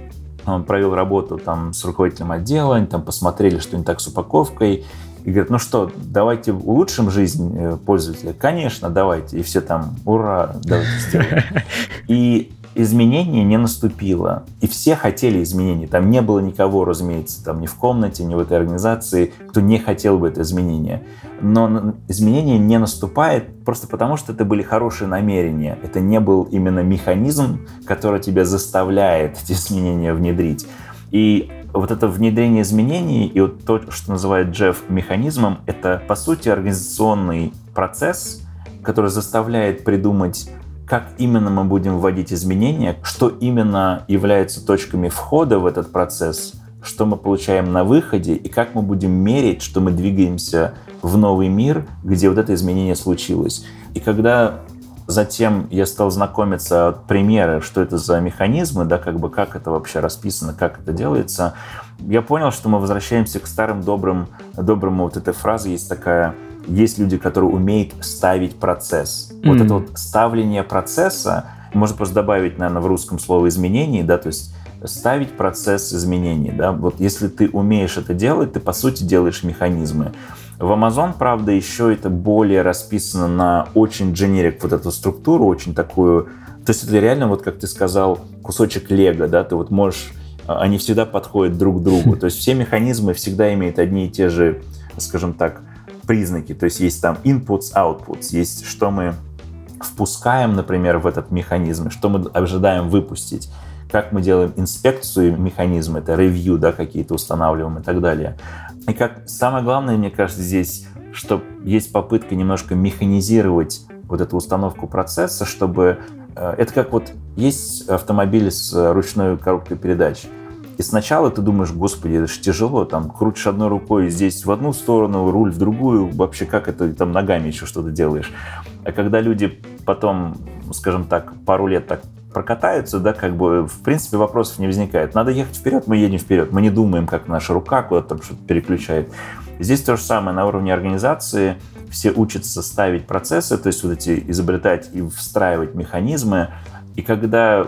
он провел работу там с руководителем отдела, они там посмотрели, что не так с упаковкой, и говорят, ну что, давайте улучшим жизнь э, пользователя? Конечно, давайте. И все там, ура, давайте сделаем. И изменение не наступило. И все хотели изменений. Там не было никого, разумеется, там ни в комнате, ни в этой организации, кто не хотел бы это изменение. Но изменение не наступает просто потому, что это были хорошие намерения. Это не был именно механизм, который тебя заставляет эти изменения внедрить. И вот это внедрение изменений и вот то, что называет Джефф механизмом, это, по сути, организационный процесс, который заставляет придумать как именно мы будем вводить изменения, что именно является точками входа в этот процесс, что мы получаем на выходе и как мы будем мерить, что мы двигаемся в новый мир, где вот это изменение случилось. И когда затем я стал знакомиться от примеры, что это за механизмы, да, как бы как это вообще расписано, как это делается, я понял, что мы возвращаемся к старым добрым, доброму вот этой фразе есть такая есть люди, которые умеют ставить процесс. Mm-hmm. Вот это вот ставление процесса, можно просто добавить, наверное, в русском слово изменений, да, то есть ставить процесс изменений, да, вот если ты умеешь это делать, ты, по сути, делаешь механизмы. В Amazon, правда, еще это более расписано на очень дженерик вот эту структуру, очень такую, то есть это реально, вот как ты сказал, кусочек лего, да, ты вот можешь, а, они всегда подходят друг к другу, то есть все механизмы всегда имеют одни и те же, скажем так, признаки. То есть есть там inputs, outputs, есть что мы впускаем, например, в этот механизм, что мы ожидаем выпустить, как мы делаем инспекцию механизма, это ревью, да, какие-то устанавливаем и так далее. И как самое главное, мне кажется, здесь, что есть попытка немножко механизировать вот эту установку процесса, чтобы э, это как вот есть автомобиль с ручной коробкой передач. И сначала ты думаешь, господи, это же тяжело, там, крутишь одной рукой здесь в одну сторону, руль в другую, вообще как это, там, ногами еще что-то делаешь. А когда люди потом, скажем так, пару лет так прокатаются, да, как бы, в принципе, вопросов не возникает. Надо ехать вперед, мы едем вперед. Мы не думаем, как наша рука куда-то там что-то переключает. Здесь то же самое на уровне организации. Все учатся ставить процессы, то есть вот эти изобретать и встраивать механизмы. И когда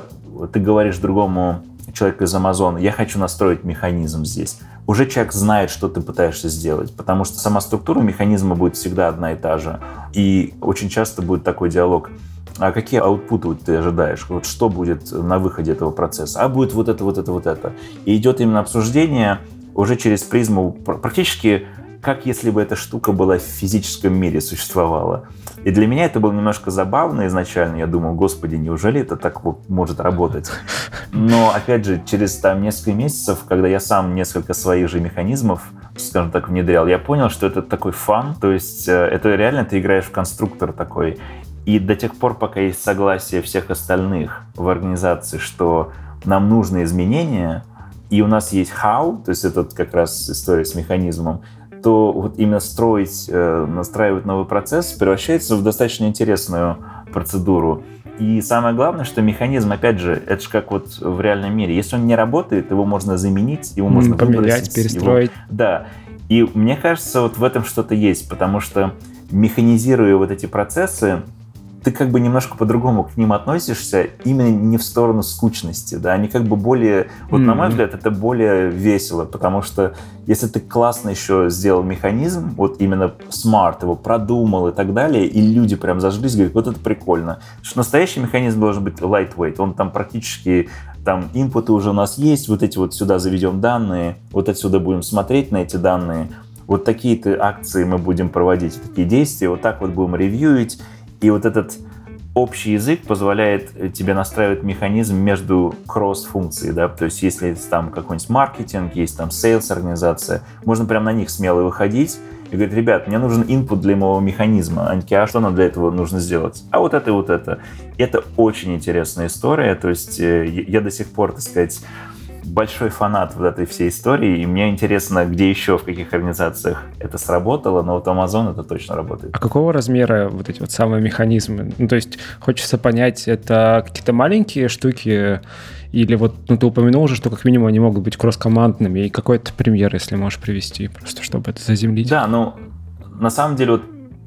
ты говоришь другому человек из Amazon, я хочу настроить механизм здесь. Уже человек знает, что ты пытаешься сделать, потому что сама структура механизма будет всегда одна и та же. И очень часто будет такой диалог. А какие аутпуты ты ожидаешь? Вот что будет на выходе этого процесса? А будет вот это, вот это, вот это. И идет именно обсуждение уже через призму практически как если бы эта штука была в физическом мире существовала. И для меня это было немножко забавно изначально. Я думал, господи, неужели это так вот может работать? Но, опять же, через там несколько месяцев, когда я сам несколько своих же механизмов, скажем так, внедрял, я понял, что это такой фан. То есть э, это реально ты играешь в конструктор такой. И до тех пор, пока есть согласие всех остальных в организации, что нам нужны изменения, и у нас есть how, то есть это как раз история с механизмом, то вот именно строить, э, настраивать новый процесс превращается в достаточно интересную процедуру. И самое главное, что механизм, опять же, это же как вот в реальном мире. Если он не работает, его можно заменить, его можно поменять, перестроить. Его... Да. И мне кажется, вот в этом что-то есть, потому что механизируя вот эти процессы, ты как бы немножко по-другому к ним относишься, именно не в сторону скучности, да, они как бы более, вот mm-hmm. на мой взгляд, это более весело, потому что если ты классно еще сделал механизм, вот именно смарт его продумал и так далее, и люди прям зажглись, говорят, вот это прикольно, что настоящий механизм должен быть lightweight, он там практически там инпуты уже у нас есть, вот эти вот сюда заведем данные, вот отсюда будем смотреть на эти данные, вот такие-то акции мы будем проводить, такие действия, вот так вот будем ревьюить, и вот этот общий язык позволяет тебе настраивать механизм между кросс-функцией, да, то есть если там какой-нибудь маркетинг, есть там sales организация, можно прямо на них смело выходить и говорить, ребят, мне нужен input для моего механизма. Такие, а что нам для этого нужно сделать? А вот это и вот это. Это очень интересная история, то есть э, я до сих пор, так сказать, большой фанат вот этой всей истории, и мне интересно, где еще, в каких организациях это сработало, но вот Amazon это точно работает. А какого размера вот эти вот самые механизмы? Ну, то есть хочется понять, это какие-то маленькие штуки, или вот, ну, ты упомянул уже, что как минимум они могут быть кросс-командными, и какой-то пример, если можешь привести, просто чтобы это заземлить. Да, ну, на самом деле,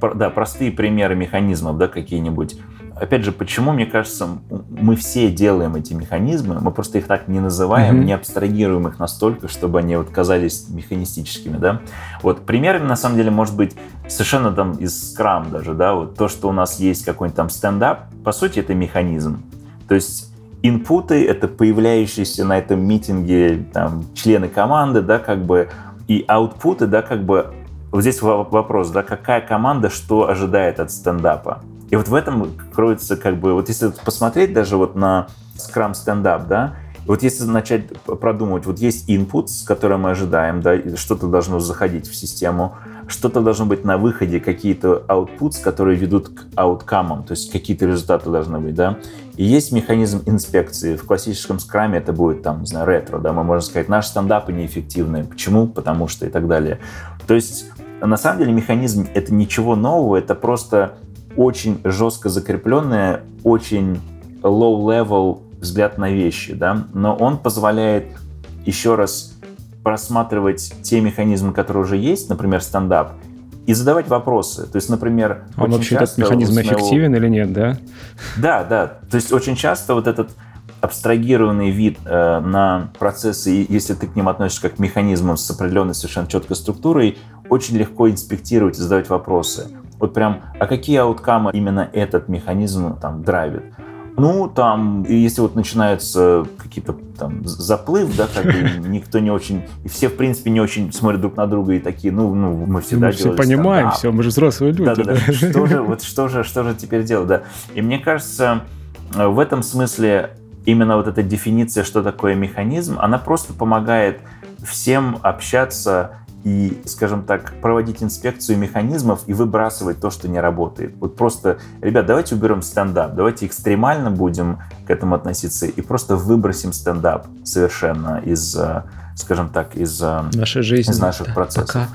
вот, да, простые примеры механизмов, да, какие-нибудь опять же, почему, мне кажется, мы все делаем эти механизмы, мы просто их так не называем, mm-hmm. не абстрагируем их настолько, чтобы они вот казались механистическими, да. Вот примерами, на самом деле, может быть совершенно там из Scrum даже, да, вот то, что у нас есть какой-нибудь там стендап, по сути, это механизм. То есть инпуты — это появляющиеся на этом митинге там, члены команды, да, как бы, и аутпуты, да, как бы, вот здесь вопрос, да, какая команда что ожидает от стендапа. И вот в этом кроется как бы, вот если посмотреть даже вот на Scrum стендап, да, вот если начать продумывать, вот есть input, с которым мы ожидаем, да, что-то должно заходить в систему, что-то должно быть на выходе, какие-то outputs, которые ведут к ауткамам, то есть какие-то результаты должны быть, да. И есть механизм инспекции. В классическом скраме это будет, там, не знаю, ретро, да, мы можем сказать, наши стендапы неэффективны. Почему? Потому что и так далее. То есть, на самом деле, механизм — это ничего нового, это просто очень жестко закрепленная, очень low-level взгляд на вещи, да, но он позволяет еще раз просматривать те механизмы, которые уже есть, например, стендап, и задавать вопросы. То есть, например, он вообще этот механизм моего... эффективен или нет, да? Да, да. То есть очень часто вот этот абстрагированный вид э, на процессы, если ты к ним относишься как к механизмам с определенной совершенно четкой структурой, очень легко инспектировать и задавать вопросы. Вот прям, а какие ауткамы именно этот механизм там драйвит? Ну, там, если вот начинается какие-то там заплыв, да, как бы никто не очень, и все, в принципе, не очень смотрят друг на друга и такие, ну, ну мы всегда Мы все понимаем, стендап. все, мы же взрослые люди. Да-да-да, что же, вот что же, что же теперь делать, да. И мне кажется, в этом смысле именно вот эта дефиниция, что такое механизм, она просто помогает всем общаться и, скажем так, проводить инспекцию механизмов и выбрасывать то, что не работает. Вот просто, ребят, давайте уберем стендап, давайте экстремально будем к этому относиться и просто выбросим стендап совершенно из э, скажем так, из э, нашей жизни, из наших процессов.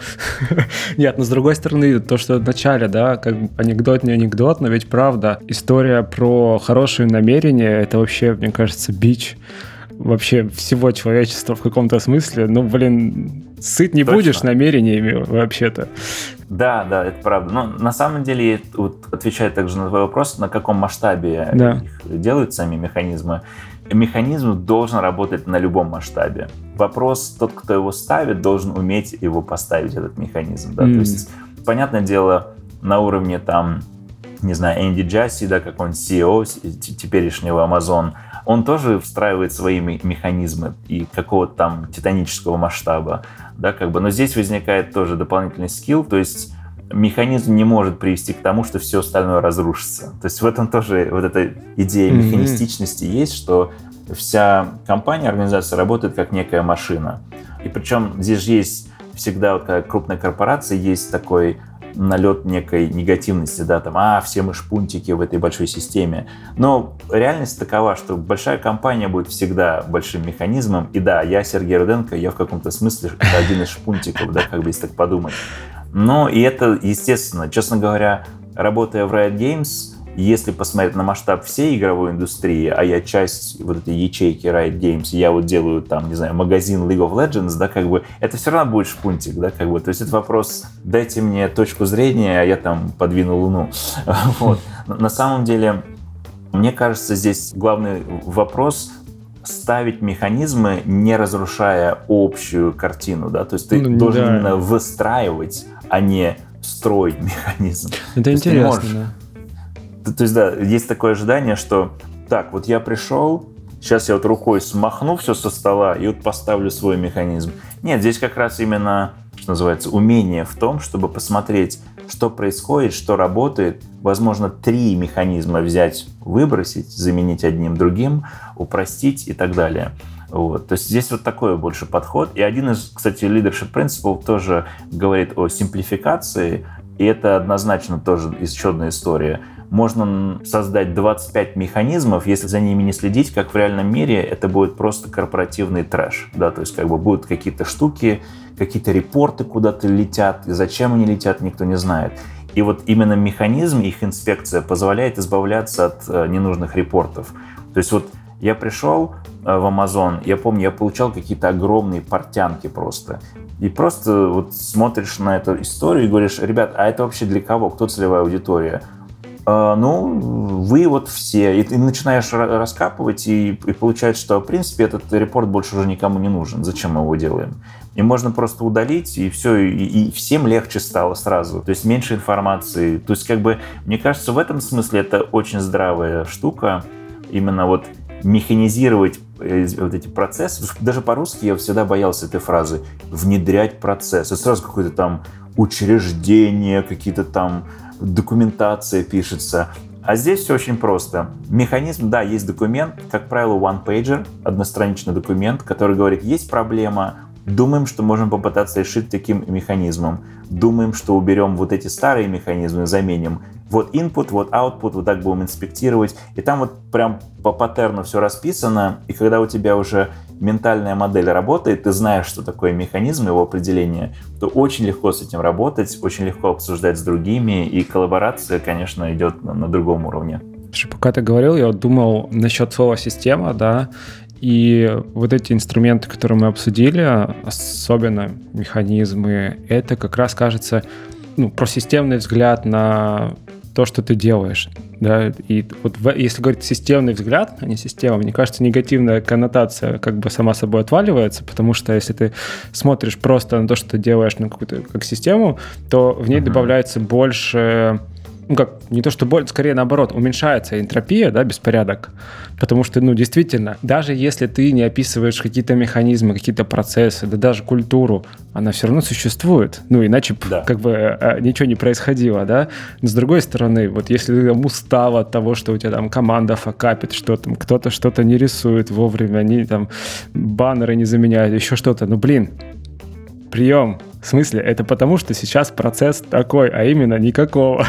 Пока. Нет, но с другой стороны, то, что в начале, да, как анекдот не анекдот, но ведь правда, история про хорошие намерения, это вообще, мне кажется, бич вообще всего человечества в каком-то смысле. Ну, блин, сыт не Точно. будешь намерениями вообще-то. Да, да, это правда. Но на самом деле, вот, отвечая также на твой вопрос, на каком масштабе да. делают сами механизмы, механизм должен работать на любом масштабе. Вопрос, тот, кто его ставит, должен уметь его поставить, этот механизм. Да? Mm. То есть, понятное дело, на уровне там, не знаю, Энди Джасси, да, как он CEO теперешнего Amazon – он тоже встраивает свои механизмы и какого-то там титанического масштаба, да, как бы, но здесь возникает тоже дополнительный скилл, то есть механизм не может привести к тому, что все остальное разрушится. То есть в этом тоже вот эта идея механистичности mm-hmm. есть, что вся компания, организация работает как некая машина. И причем здесь же есть всегда, вот когда крупная корпорация, есть такой налет некой негативности, да, там, а, все мы шпунтики в этой большой системе. Но реальность такова, что большая компания будет всегда большим механизмом, и да, я Сергей Руденко, я в каком-то смысле один из шпунтиков, да, как бы если так подумать. Но и это, естественно, честно говоря, работая в Riot Games, если посмотреть на масштаб всей игровой индустрии, а я часть вот этой ячейки Riot Games, я вот делаю там, не знаю, магазин League of Legends, да, как бы, это все равно будет шпунтик, да, как бы, то есть это вопрос, дайте мне точку зрения, а я там подвину Луну. Вот. На самом деле, мне кажется, здесь главный вопрос ставить механизмы, не разрушая общую картину, да, то есть ты ну, должен да. именно выстраивать, а не строить механизм. Это интересно, можешь, да то есть, да, есть такое ожидание, что так, вот я пришел, сейчас я вот рукой смахну все со стола и вот поставлю свой механизм. Нет, здесь как раз именно, что называется, умение в том, чтобы посмотреть, что происходит, что работает, возможно, три механизма взять, выбросить, заменить одним другим, упростить и так далее. Вот. То есть здесь вот такой больше подход. И один из, кстати, leadership principle тоже говорит о симплификации, и это однозначно тоже еще одна история. Можно создать 25 механизмов, если за ними не следить, как в реальном мире, это будет просто корпоративный трэш. Да? То есть как бы будут какие-то штуки, какие-то репорты куда-то летят, и зачем они летят, никто не знает. И вот именно механизм, их инспекция позволяет избавляться от э, ненужных репортов. То есть вот я пришел э, в Amazon, я помню, я получал какие-то огромные портянки просто. И просто вот смотришь на эту историю и говоришь, ребят, а это вообще для кого? Кто целевая аудитория? А, ну, вы вот все. И ты начинаешь раскапывать, и, и получается, что, в принципе, этот репорт больше уже никому не нужен. Зачем мы его делаем? И можно просто удалить, и все, и, и всем легче стало сразу. То есть меньше информации. То есть, как бы, мне кажется, в этом смысле это очень здравая штука. Именно вот механизировать э, вот эти процессы. Даже по-русски я всегда боялся этой фразы. Внедрять процесс. И сразу какое-то там учреждение, какие-то там документация пишется. А здесь все очень просто. Механизм, да, есть документ, как правило, one-pager, одностраничный документ, который говорит, есть проблема, думаем, что можем попытаться решить таким механизмом. Думаем, что уберем вот эти старые механизмы, заменим вот input, вот output, вот так будем инспектировать. И там вот прям по паттерну все расписано, и когда у тебя уже ментальная модель работает, ты знаешь, что такое механизм, его определение, то очень легко с этим работать, очень легко обсуждать с другими, и коллаборация, конечно, идет на, на другом уровне. Пока ты говорил, я вот думал насчет слова «система», да, и вот эти инструменты, которые мы обсудили, особенно механизмы, это как раз кажется ну, про системный взгляд на то, что ты делаешь. Да? И вот в, если говорить системный взгляд, а не система, мне кажется, негативная коннотация как бы сама собой отваливается, потому что если ты смотришь просто на то, что ты делаешь на какую-то как систему, то в ней uh-huh. добавляется больше ну как, не то что боль, скорее наоборот, уменьшается энтропия, да, беспорядок. Потому что, ну, действительно, даже если ты не описываешь какие-то механизмы, какие-то процессы, да даже культуру, она все равно существует. Ну, иначе да. как бы а, ничего не происходило, да. Но с другой стороны, вот если ты там устал от того, что у тебя там команда факапит, что там кто-то что-то не рисует вовремя, они там баннеры не заменяют, еще что-то, ну, блин, прием, в смысле, это потому, что сейчас процесс такой, а именно никакого.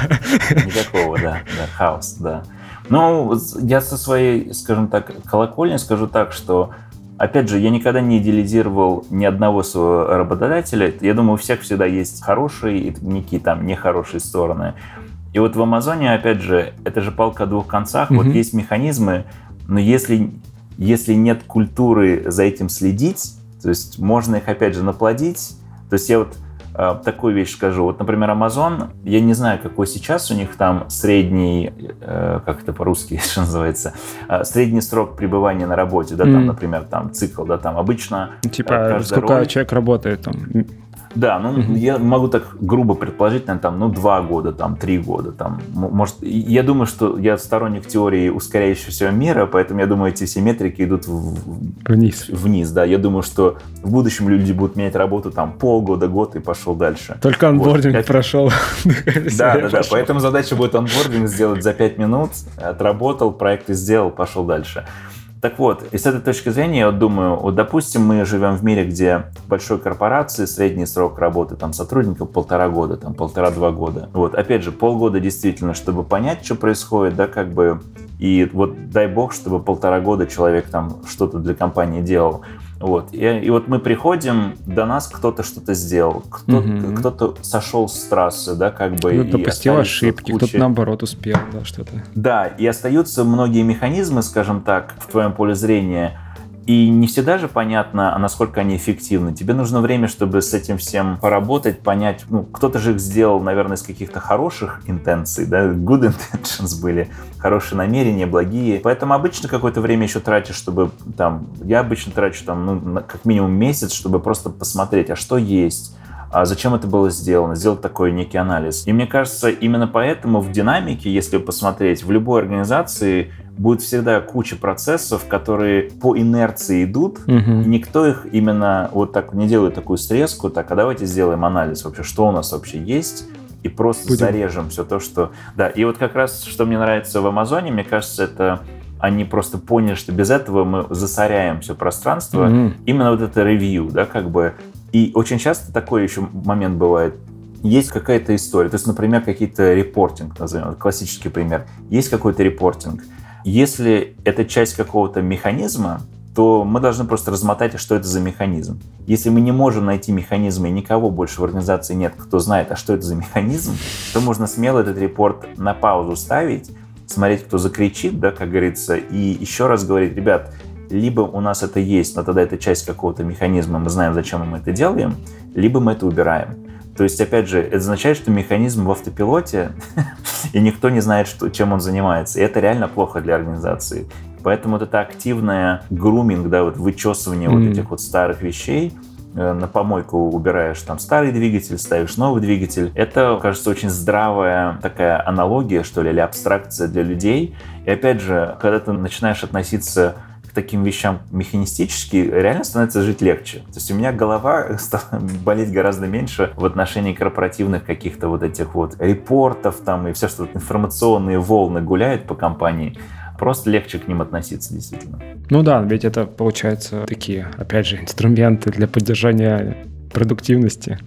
Никакого, да, да, хаос, да. Ну, я со своей, скажем так, колокольни скажу так, что Опять же, я никогда не идеализировал ни одного своего работодателя. Я думаю, у всех всегда есть хорошие и некие там нехорошие стороны. И вот в Амазоне, опять же, это же палка о двух концах. Mm-hmm. Вот есть механизмы, но если, если нет культуры за этим следить, то есть можно их, опять же, наплодить, то есть я вот э, такую вещь скажу. Вот, например, Amazon, я не знаю, какой сейчас у них там средний, э, как это по-русски что называется, э, средний срок пребывания на работе, да, mm. там, например, там цикл, да, там обычно... Типа, сколько роль... человек работает там? Да, ну я могу так грубо предположить, наверное, там, ну, два года, там, три года, там, может, я думаю, что я сторонник теории ускоряющегося мира, поэтому я думаю, эти все метрики идут в... вниз. Вниз, да. Я думаю, что в будущем люди будут менять работу там полгода, год и пошел дальше. Только анбординг вот. прошел. Да, да, да. Поэтому задача будет анбординг сделать за пять минут, отработал, проект и сделал, пошел дальше. Так вот, и с этой точки зрения, я вот думаю, вот допустим, мы живем в мире, где большой корпорации средний срок работы там сотрудников полтора года, там полтора-два года. Вот, опять же, полгода действительно, чтобы понять, что происходит, да, как бы, и вот дай бог, чтобы полтора года человек там что-то для компании делал. Вот. И, и вот мы приходим, до нас кто-то что-то сделал, кто, угу. кто-то сошел с трассы, да, как бы. Ну, допустил ошибки, куча... кто-то наоборот успел, да, что-то. Да, и остаются многие механизмы, скажем так, в твоем поле зрения, и не всегда же понятно, а насколько они эффективны. Тебе нужно время, чтобы с этим всем поработать, понять. Ну, кто-то же их сделал, наверное, из каких-то хороших интенций, да, good intentions были, хорошие намерения, благие. Поэтому обычно какое-то время еще тратишь, чтобы там, я обычно трачу там, ну, как минимум месяц, чтобы просто посмотреть, а что есть, а зачем это было сделано, сделать такой некий анализ. И мне кажется, именно поэтому в динамике, если посмотреть, в любой организации будет всегда куча процессов, которые по инерции идут, угу. и никто их именно вот так не делает такую срезку, так, а давайте сделаем анализ вообще, что у нас вообще есть, и просто Будем. зарежем все то, что... Да, и вот как раз, что мне нравится в Амазоне, мне кажется, это они просто поняли, что без этого мы засоряем все пространство. Mm-hmm. Именно вот это ревью, да, как бы и очень часто такой еще момент бывает. есть какая-то история. То есть, например, какие-то репортинг, назовем, классический пример. Есть какой-то репортинг. Если это часть какого-то механизма, то мы должны просто размотать, что это за механизм. Если мы не можем найти механизм, и никого больше в организации нет, кто знает, а что это за механизм, то можно смело этот репорт на паузу ставить, смотреть, кто закричит, да, как говорится, и еще раз говорить, ребят, либо у нас это есть, но тогда это часть какого-то механизма, мы знаем, зачем мы это делаем, либо мы это убираем. То есть, опять же, это означает, что механизм в автопилоте, и никто не знает, что, чем он занимается. И это реально плохо для организации. Поэтому вот это активное груминг, да, вот вычесывание mm-hmm. вот этих вот старых вещей, э, на помойку убираешь там старый двигатель, ставишь новый двигатель. Это, кажется, очень здравая такая аналогия, что ли, или абстракция для людей. И опять же, когда ты начинаешь относиться таким вещам механистически, реально становится жить легче. То есть у меня голова стала болеть гораздо меньше в отношении корпоративных каких-то вот этих вот репортов там и все, что информационные волны гуляют по компании просто легче к ним относиться, действительно. Ну да, ведь это, получается, такие, опять же, инструменты для поддержания продуктивности,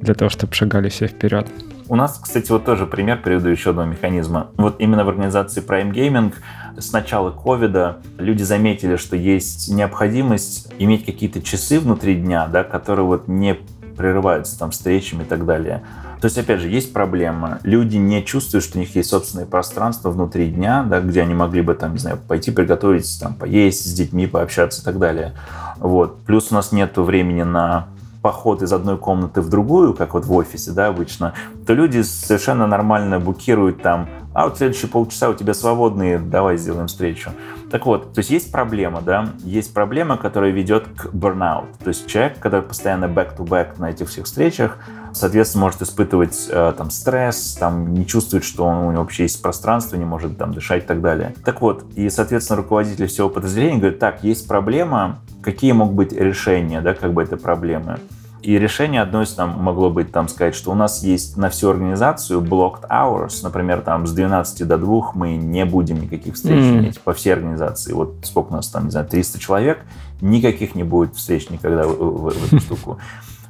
для того, чтобы шагали все вперед. У нас, кстати, вот тоже пример приведу еще одного механизма. Вот именно в организации Prime Gaming с начала ковида люди заметили, что есть необходимость иметь какие-то часы внутри дня, да, которые вот не прерываются там встречами и так далее. То есть, опять же, есть проблема. Люди не чувствуют, что у них есть собственное пространство внутри дня, да, где они могли бы, там, не знаю, пойти приготовить, там, поесть с детьми, пообщаться и так далее. Вот. Плюс у нас нет времени на поход из одной комнаты в другую, как вот в офисе, да, обычно, то люди совершенно нормально букируют там, а вот следующие полчаса у тебя свободные, давай сделаем встречу. Так вот, то есть есть проблема, да, есть проблема, которая ведет к burnout. То есть человек, который постоянно back-to-back на этих всех встречах, соответственно, может испытывать э, там стресс, там не чувствует, что он, у него вообще есть пространство, не может там дышать и так далее. Так вот, и, соответственно, руководитель всего подразделения говорит, так, есть проблема, какие могут быть решения, да, как бы этой проблемы. И решение одно из там могло быть там сказать, что у нас есть на всю организацию blocked hours, например, там с 12 до 2 мы не будем никаких встреч mm-hmm. иметь по всей организации. Вот сколько у нас там, не знаю, 300 человек, никаких не будет встреч никогда в, в, в эту штуку.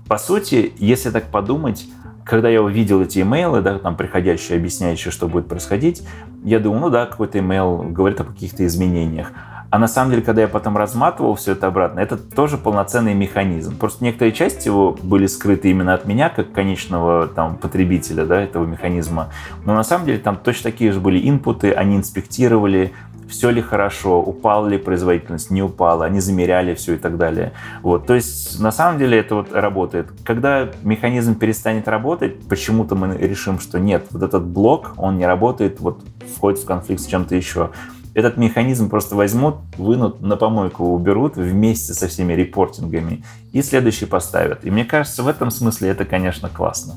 По сути, если так подумать, когда я увидел эти имейлы, да, там приходящие, объясняющие, что будет происходить, я думал, ну да, какой-то имейл говорит о каких-то изменениях. А на самом деле, когда я потом разматывал все это обратно, это тоже полноценный механизм. Просто некоторые части его были скрыты именно от меня, как конечного там, потребителя да, этого механизма. Но на самом деле там точно такие же были инпуты, они инспектировали, все ли хорошо, упала ли производительность, не упала, они замеряли все и так далее. Вот, то есть на самом деле это вот работает. Когда механизм перестанет работать, почему-то мы решим, что нет, вот этот блок, он не работает, вот входит в конфликт с чем-то еще этот механизм просто возьмут, вынут, на помойку уберут вместе со всеми репортингами и следующий поставят. И мне кажется, в этом смысле это, конечно, классно.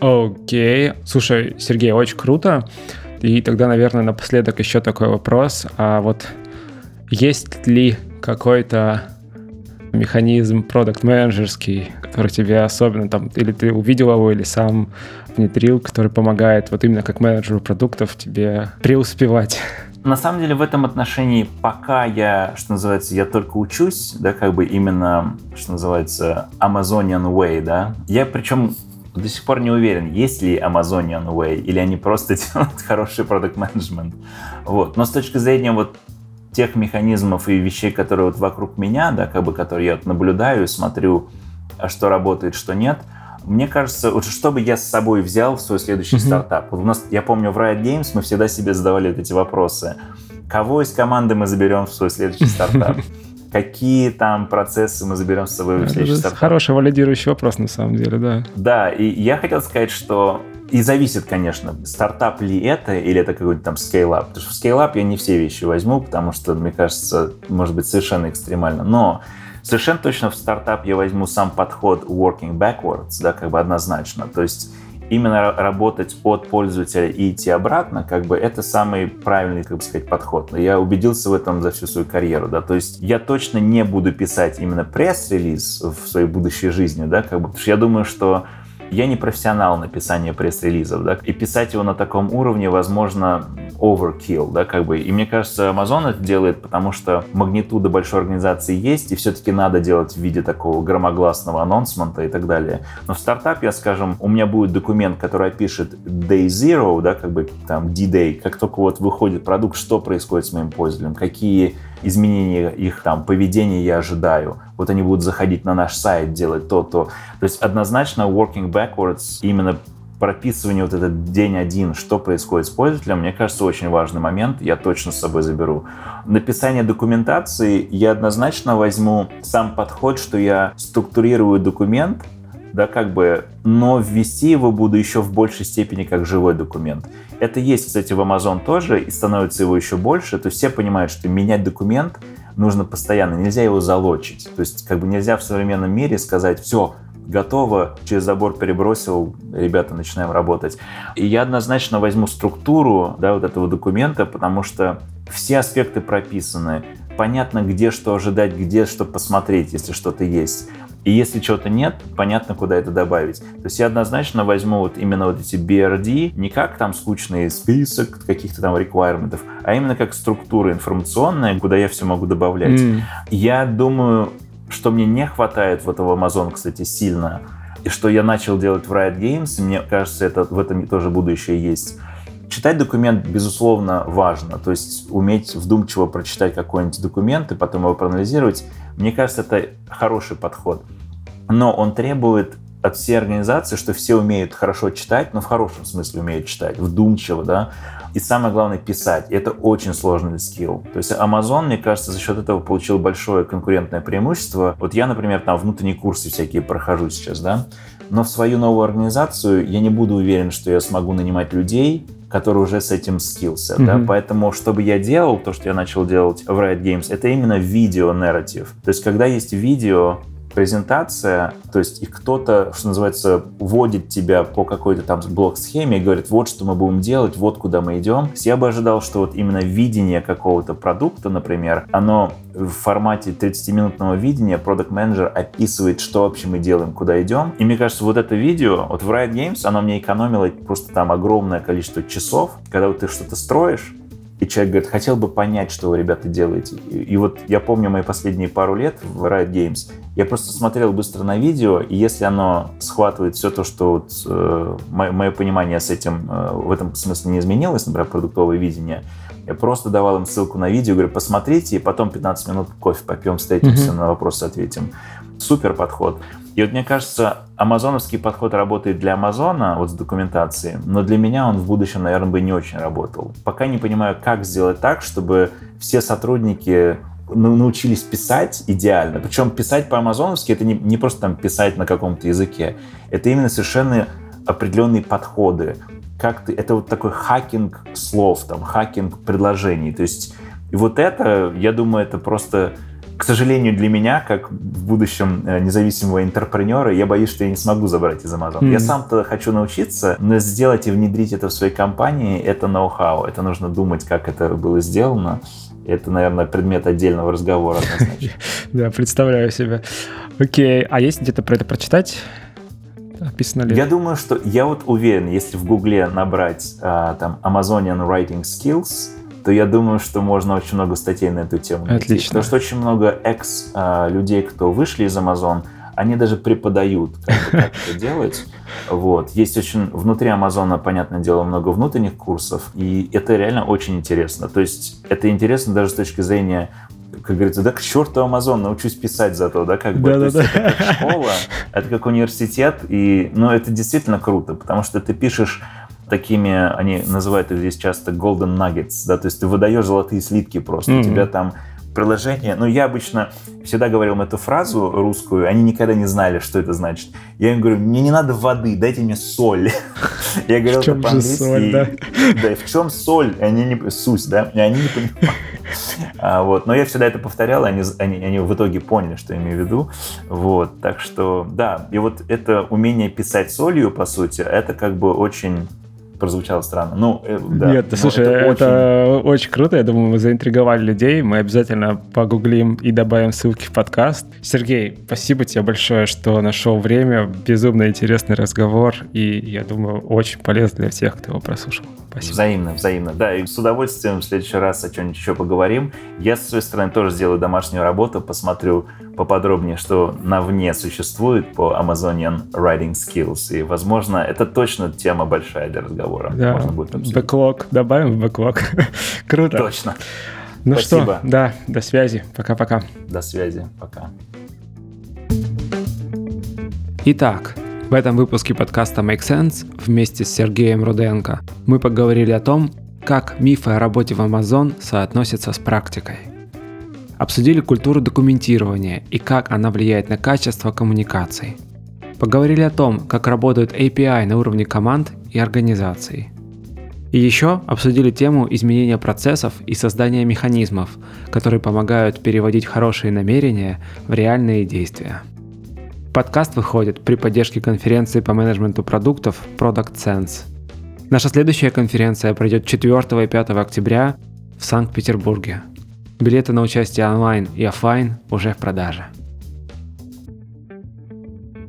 Окей. Okay. Слушай, Сергей, очень круто. И тогда, наверное, напоследок еще такой вопрос. А вот есть ли какой-то механизм продукт менеджерский который тебе особенно там, или ты увидел его, или сам внедрил, который помогает вот именно как менеджеру продуктов тебе преуспевать? На самом деле в этом отношении пока я, что называется, я только учусь, да, как бы именно, что называется, Amazonian Way, да. Я причем до сих пор не уверен, есть ли Amazonian Way, или они просто делают хороший продукт менеджмент. Вот. Но с точки зрения вот тех механизмов и вещей, которые вот вокруг меня, да, как бы, которые я вот наблюдаю и смотрю, а что работает, что нет, мне кажется, вот что бы я с собой взял в свой следующий mm-hmm. стартап? Вот у нас, я помню, в Riot Games мы всегда себе задавали вот эти вопросы. Кого из команды мы заберем в свой следующий стартап? какие там процессы мы заберем с собой в следующий стартап. Хороший валидирующий вопрос, на самом деле, да. Да, и я хотел сказать, что и зависит, конечно, стартап ли это, или это какой-то там scale-up. Потому что в scale-up я не все вещи возьму, потому что, мне кажется, может быть совершенно экстремально. Но совершенно точно в стартап я возьму сам подход working backwards, да, как бы однозначно. То есть именно работать от пользователя и идти обратно, как бы это самый правильный, как бы сказать, подход. Я убедился в этом за всю свою карьеру, да, то есть я точно не буду писать именно пресс-релиз в своей будущей жизни, да, как бы, потому что я думаю, что я не профессионал написания пресс-релизов, да, и писать его на таком уровне, возможно, overkill, да, как бы. И мне кажется, Amazon это делает, потому что магнитуда большой организации есть, и все-таки надо делать в виде такого громогласного анонсмента и так далее. Но в я скажем, у меня будет документ, который опишет day zero, да, как бы там D-day, как только вот выходит продукт, что происходит с моим пользователем, какие изменения их там поведения я ожидаю. Вот они будут заходить на наш сайт, делать то-то. То есть однозначно working backwards именно прописывание вот этот день один, что происходит с пользователем, мне кажется, очень важный момент, я точно с собой заберу. Написание документации я однозначно возьму сам подход, что я структурирую документ, да, как бы, но ввести его буду еще в большей степени как живой документ. Это есть, кстати, в Amazon тоже, и становится его еще больше. То есть все понимают, что менять документ нужно постоянно, нельзя его залочить. То есть как бы нельзя в современном мире сказать, все, готово, через забор перебросил, ребята, начинаем работать. И я однозначно возьму структуру да, вот этого документа, потому что все аспекты прописаны. Понятно, где что ожидать, где что посмотреть, если что-то есть. И если чего-то нет, понятно, куда это добавить. То есть я однозначно возьму вот именно вот эти BRD не как там скучный список каких-то там requirements, а именно как структура информационная, куда я все могу добавлять. Mm. Я думаю, что мне не хватает вот этого Amazon, кстати, сильно, и что я начал делать в Riot Games, мне кажется, это в этом тоже будущее есть. Читать документ, безусловно, важно. То есть уметь вдумчиво прочитать какой-нибудь документ и потом его проанализировать, мне кажется, это хороший подход. Но он требует от всей организации, что все умеют хорошо читать, но в хорошем смысле умеют читать, вдумчиво, да, и самое главное писать. Это очень сложный скилл. То есть Amazon, мне кажется, за счет этого получил большое конкурентное преимущество. Вот я, например, там внутренние курсы всякие прохожу сейчас, да, но в свою новую организацию я не буду уверен, что я смогу нанимать людей, которые уже с этим скиллся, mm-hmm. да, поэтому, чтобы я делал, то, что я начал делать в Riot Games, это именно видео-нарратив. То есть, когда есть видео, презентация, то есть и кто-то, что называется, вводит тебя по какой-то там блок-схеме и говорит, вот что мы будем делать, вот куда мы идем. Я бы ожидал, что вот именно видение какого-то продукта, например, оно в формате 30-минутного видения продукт менеджер описывает, что вообще мы делаем, куда идем. И мне кажется, вот это видео, вот в Riot Games, оно мне экономило просто там огромное количество часов, когда вот ты что-то строишь, и человек говорит, хотел бы понять, что вы, ребята, делаете. И, и вот я помню мои последние пару лет в Riot Games, я просто смотрел быстро на видео, и если оно схватывает все то, что вот, э, мое, мое понимание с этим э, в этом смысле не изменилось, например, продуктовое видение, я просто давал им ссылку на видео, говорю, посмотрите, и потом 15 минут кофе попьем, встретимся, mm-hmm. на вопросы ответим. Супер подход. И вот мне кажется, амазоновский подход работает для Амазона, вот с документацией, но для меня он в будущем, наверное, бы не очень работал. Пока не понимаю, как сделать так, чтобы все сотрудники научились писать идеально. Причем писать по-амазоновски это не, не просто там писать на каком-то языке. Это именно совершенно определенные подходы. Как ты, это вот такой хакинг слов, там, хакинг предложений. То есть и вот это, я думаю, это просто к сожалению, для меня, как в будущем э, независимого интерпренера, я боюсь, что я не смогу забрать из Amazon. Mm-hmm. Я сам-то хочу научиться, но сделать и внедрить это в своей компании — это ноу-хау. Это нужно думать, как это было сделано. Это, наверное, предмет отдельного разговора. Да, представляю себе. Окей, а есть где-то про это прочитать? Описано ли? Я думаю, что я вот уверен, если в Гугле набрать а, там Amazonian Writing Skills, то я думаю, что можно очень много статей на эту тему найти. Отлично. Потому что очень много экс-людей, кто вышли из Amazon, они даже преподают, как, как это делать. Вот. Есть очень внутри Амазона, понятное дело, много внутренних курсов, и это реально очень интересно. То есть это интересно даже с точки зрения как говорится, да к черту Амазон, научусь писать зато, да, как бы. Да, да, да. Это как школа, это как университет, и, ну, это действительно круто, потому что ты пишешь такими, они называют их здесь часто golden nuggets, да, то есть ты выдаешь золотые слитки просто, mm-hmm. у тебя там приложение. Ну, я обычно всегда говорил им эту фразу русскую, они никогда не знали, что это значит. Я им говорю, мне не надо воды, дайте мне соль. Я говорил это по-английски. Да, в чем соль? Они не... Суть, да? Они не понимают. А, вот. Но я всегда это повторял, они, они, они в итоге поняли, что я имею в виду. Вот. Так что, да. И вот это умение писать солью, по сути, это как бы очень прозвучало странно. Ну, э, да. Нет, слушай, это, это очень... очень круто. Я думаю, мы заинтриговали людей. Мы обязательно погуглим и добавим ссылки в подкаст. Сергей, спасибо тебе большое, что нашел время. Безумно интересный разговор. И я думаю, очень полезно для всех, кто его прослушал. Спасибо. Взаимно, взаимно. Да, и с удовольствием в следующий раз о чем-нибудь еще поговорим. Я, с своей стороны, тоже сделаю домашнюю работу, посмотрю поподробнее, что на вне существует по Amazonian Writing Skills. И, возможно, это точно тема большая для разговора. Да, Можно будет обсудить. бэклог. Добавим в бэклог. Круто. Точно. Ну Спасибо. что, да, до связи. Пока-пока. До связи. Пока. Итак, в этом выпуске подкаста Make Sense вместе с Сергеем Руденко мы поговорили о том, как мифы о работе в Amazon соотносятся с практикой. Обсудили культуру документирования и как она влияет на качество коммуникаций. Поговорили о том, как работают API на уровне команд и организаций. И еще обсудили тему изменения процессов и создания механизмов, которые помогают переводить хорошие намерения в реальные действия. Подкаст выходит при поддержке конференции по менеджменту продуктов Product Sense. Наша следующая конференция пройдет 4 и 5 октября в Санкт-Петербурге. Билеты на участие онлайн и офлайн уже в продаже.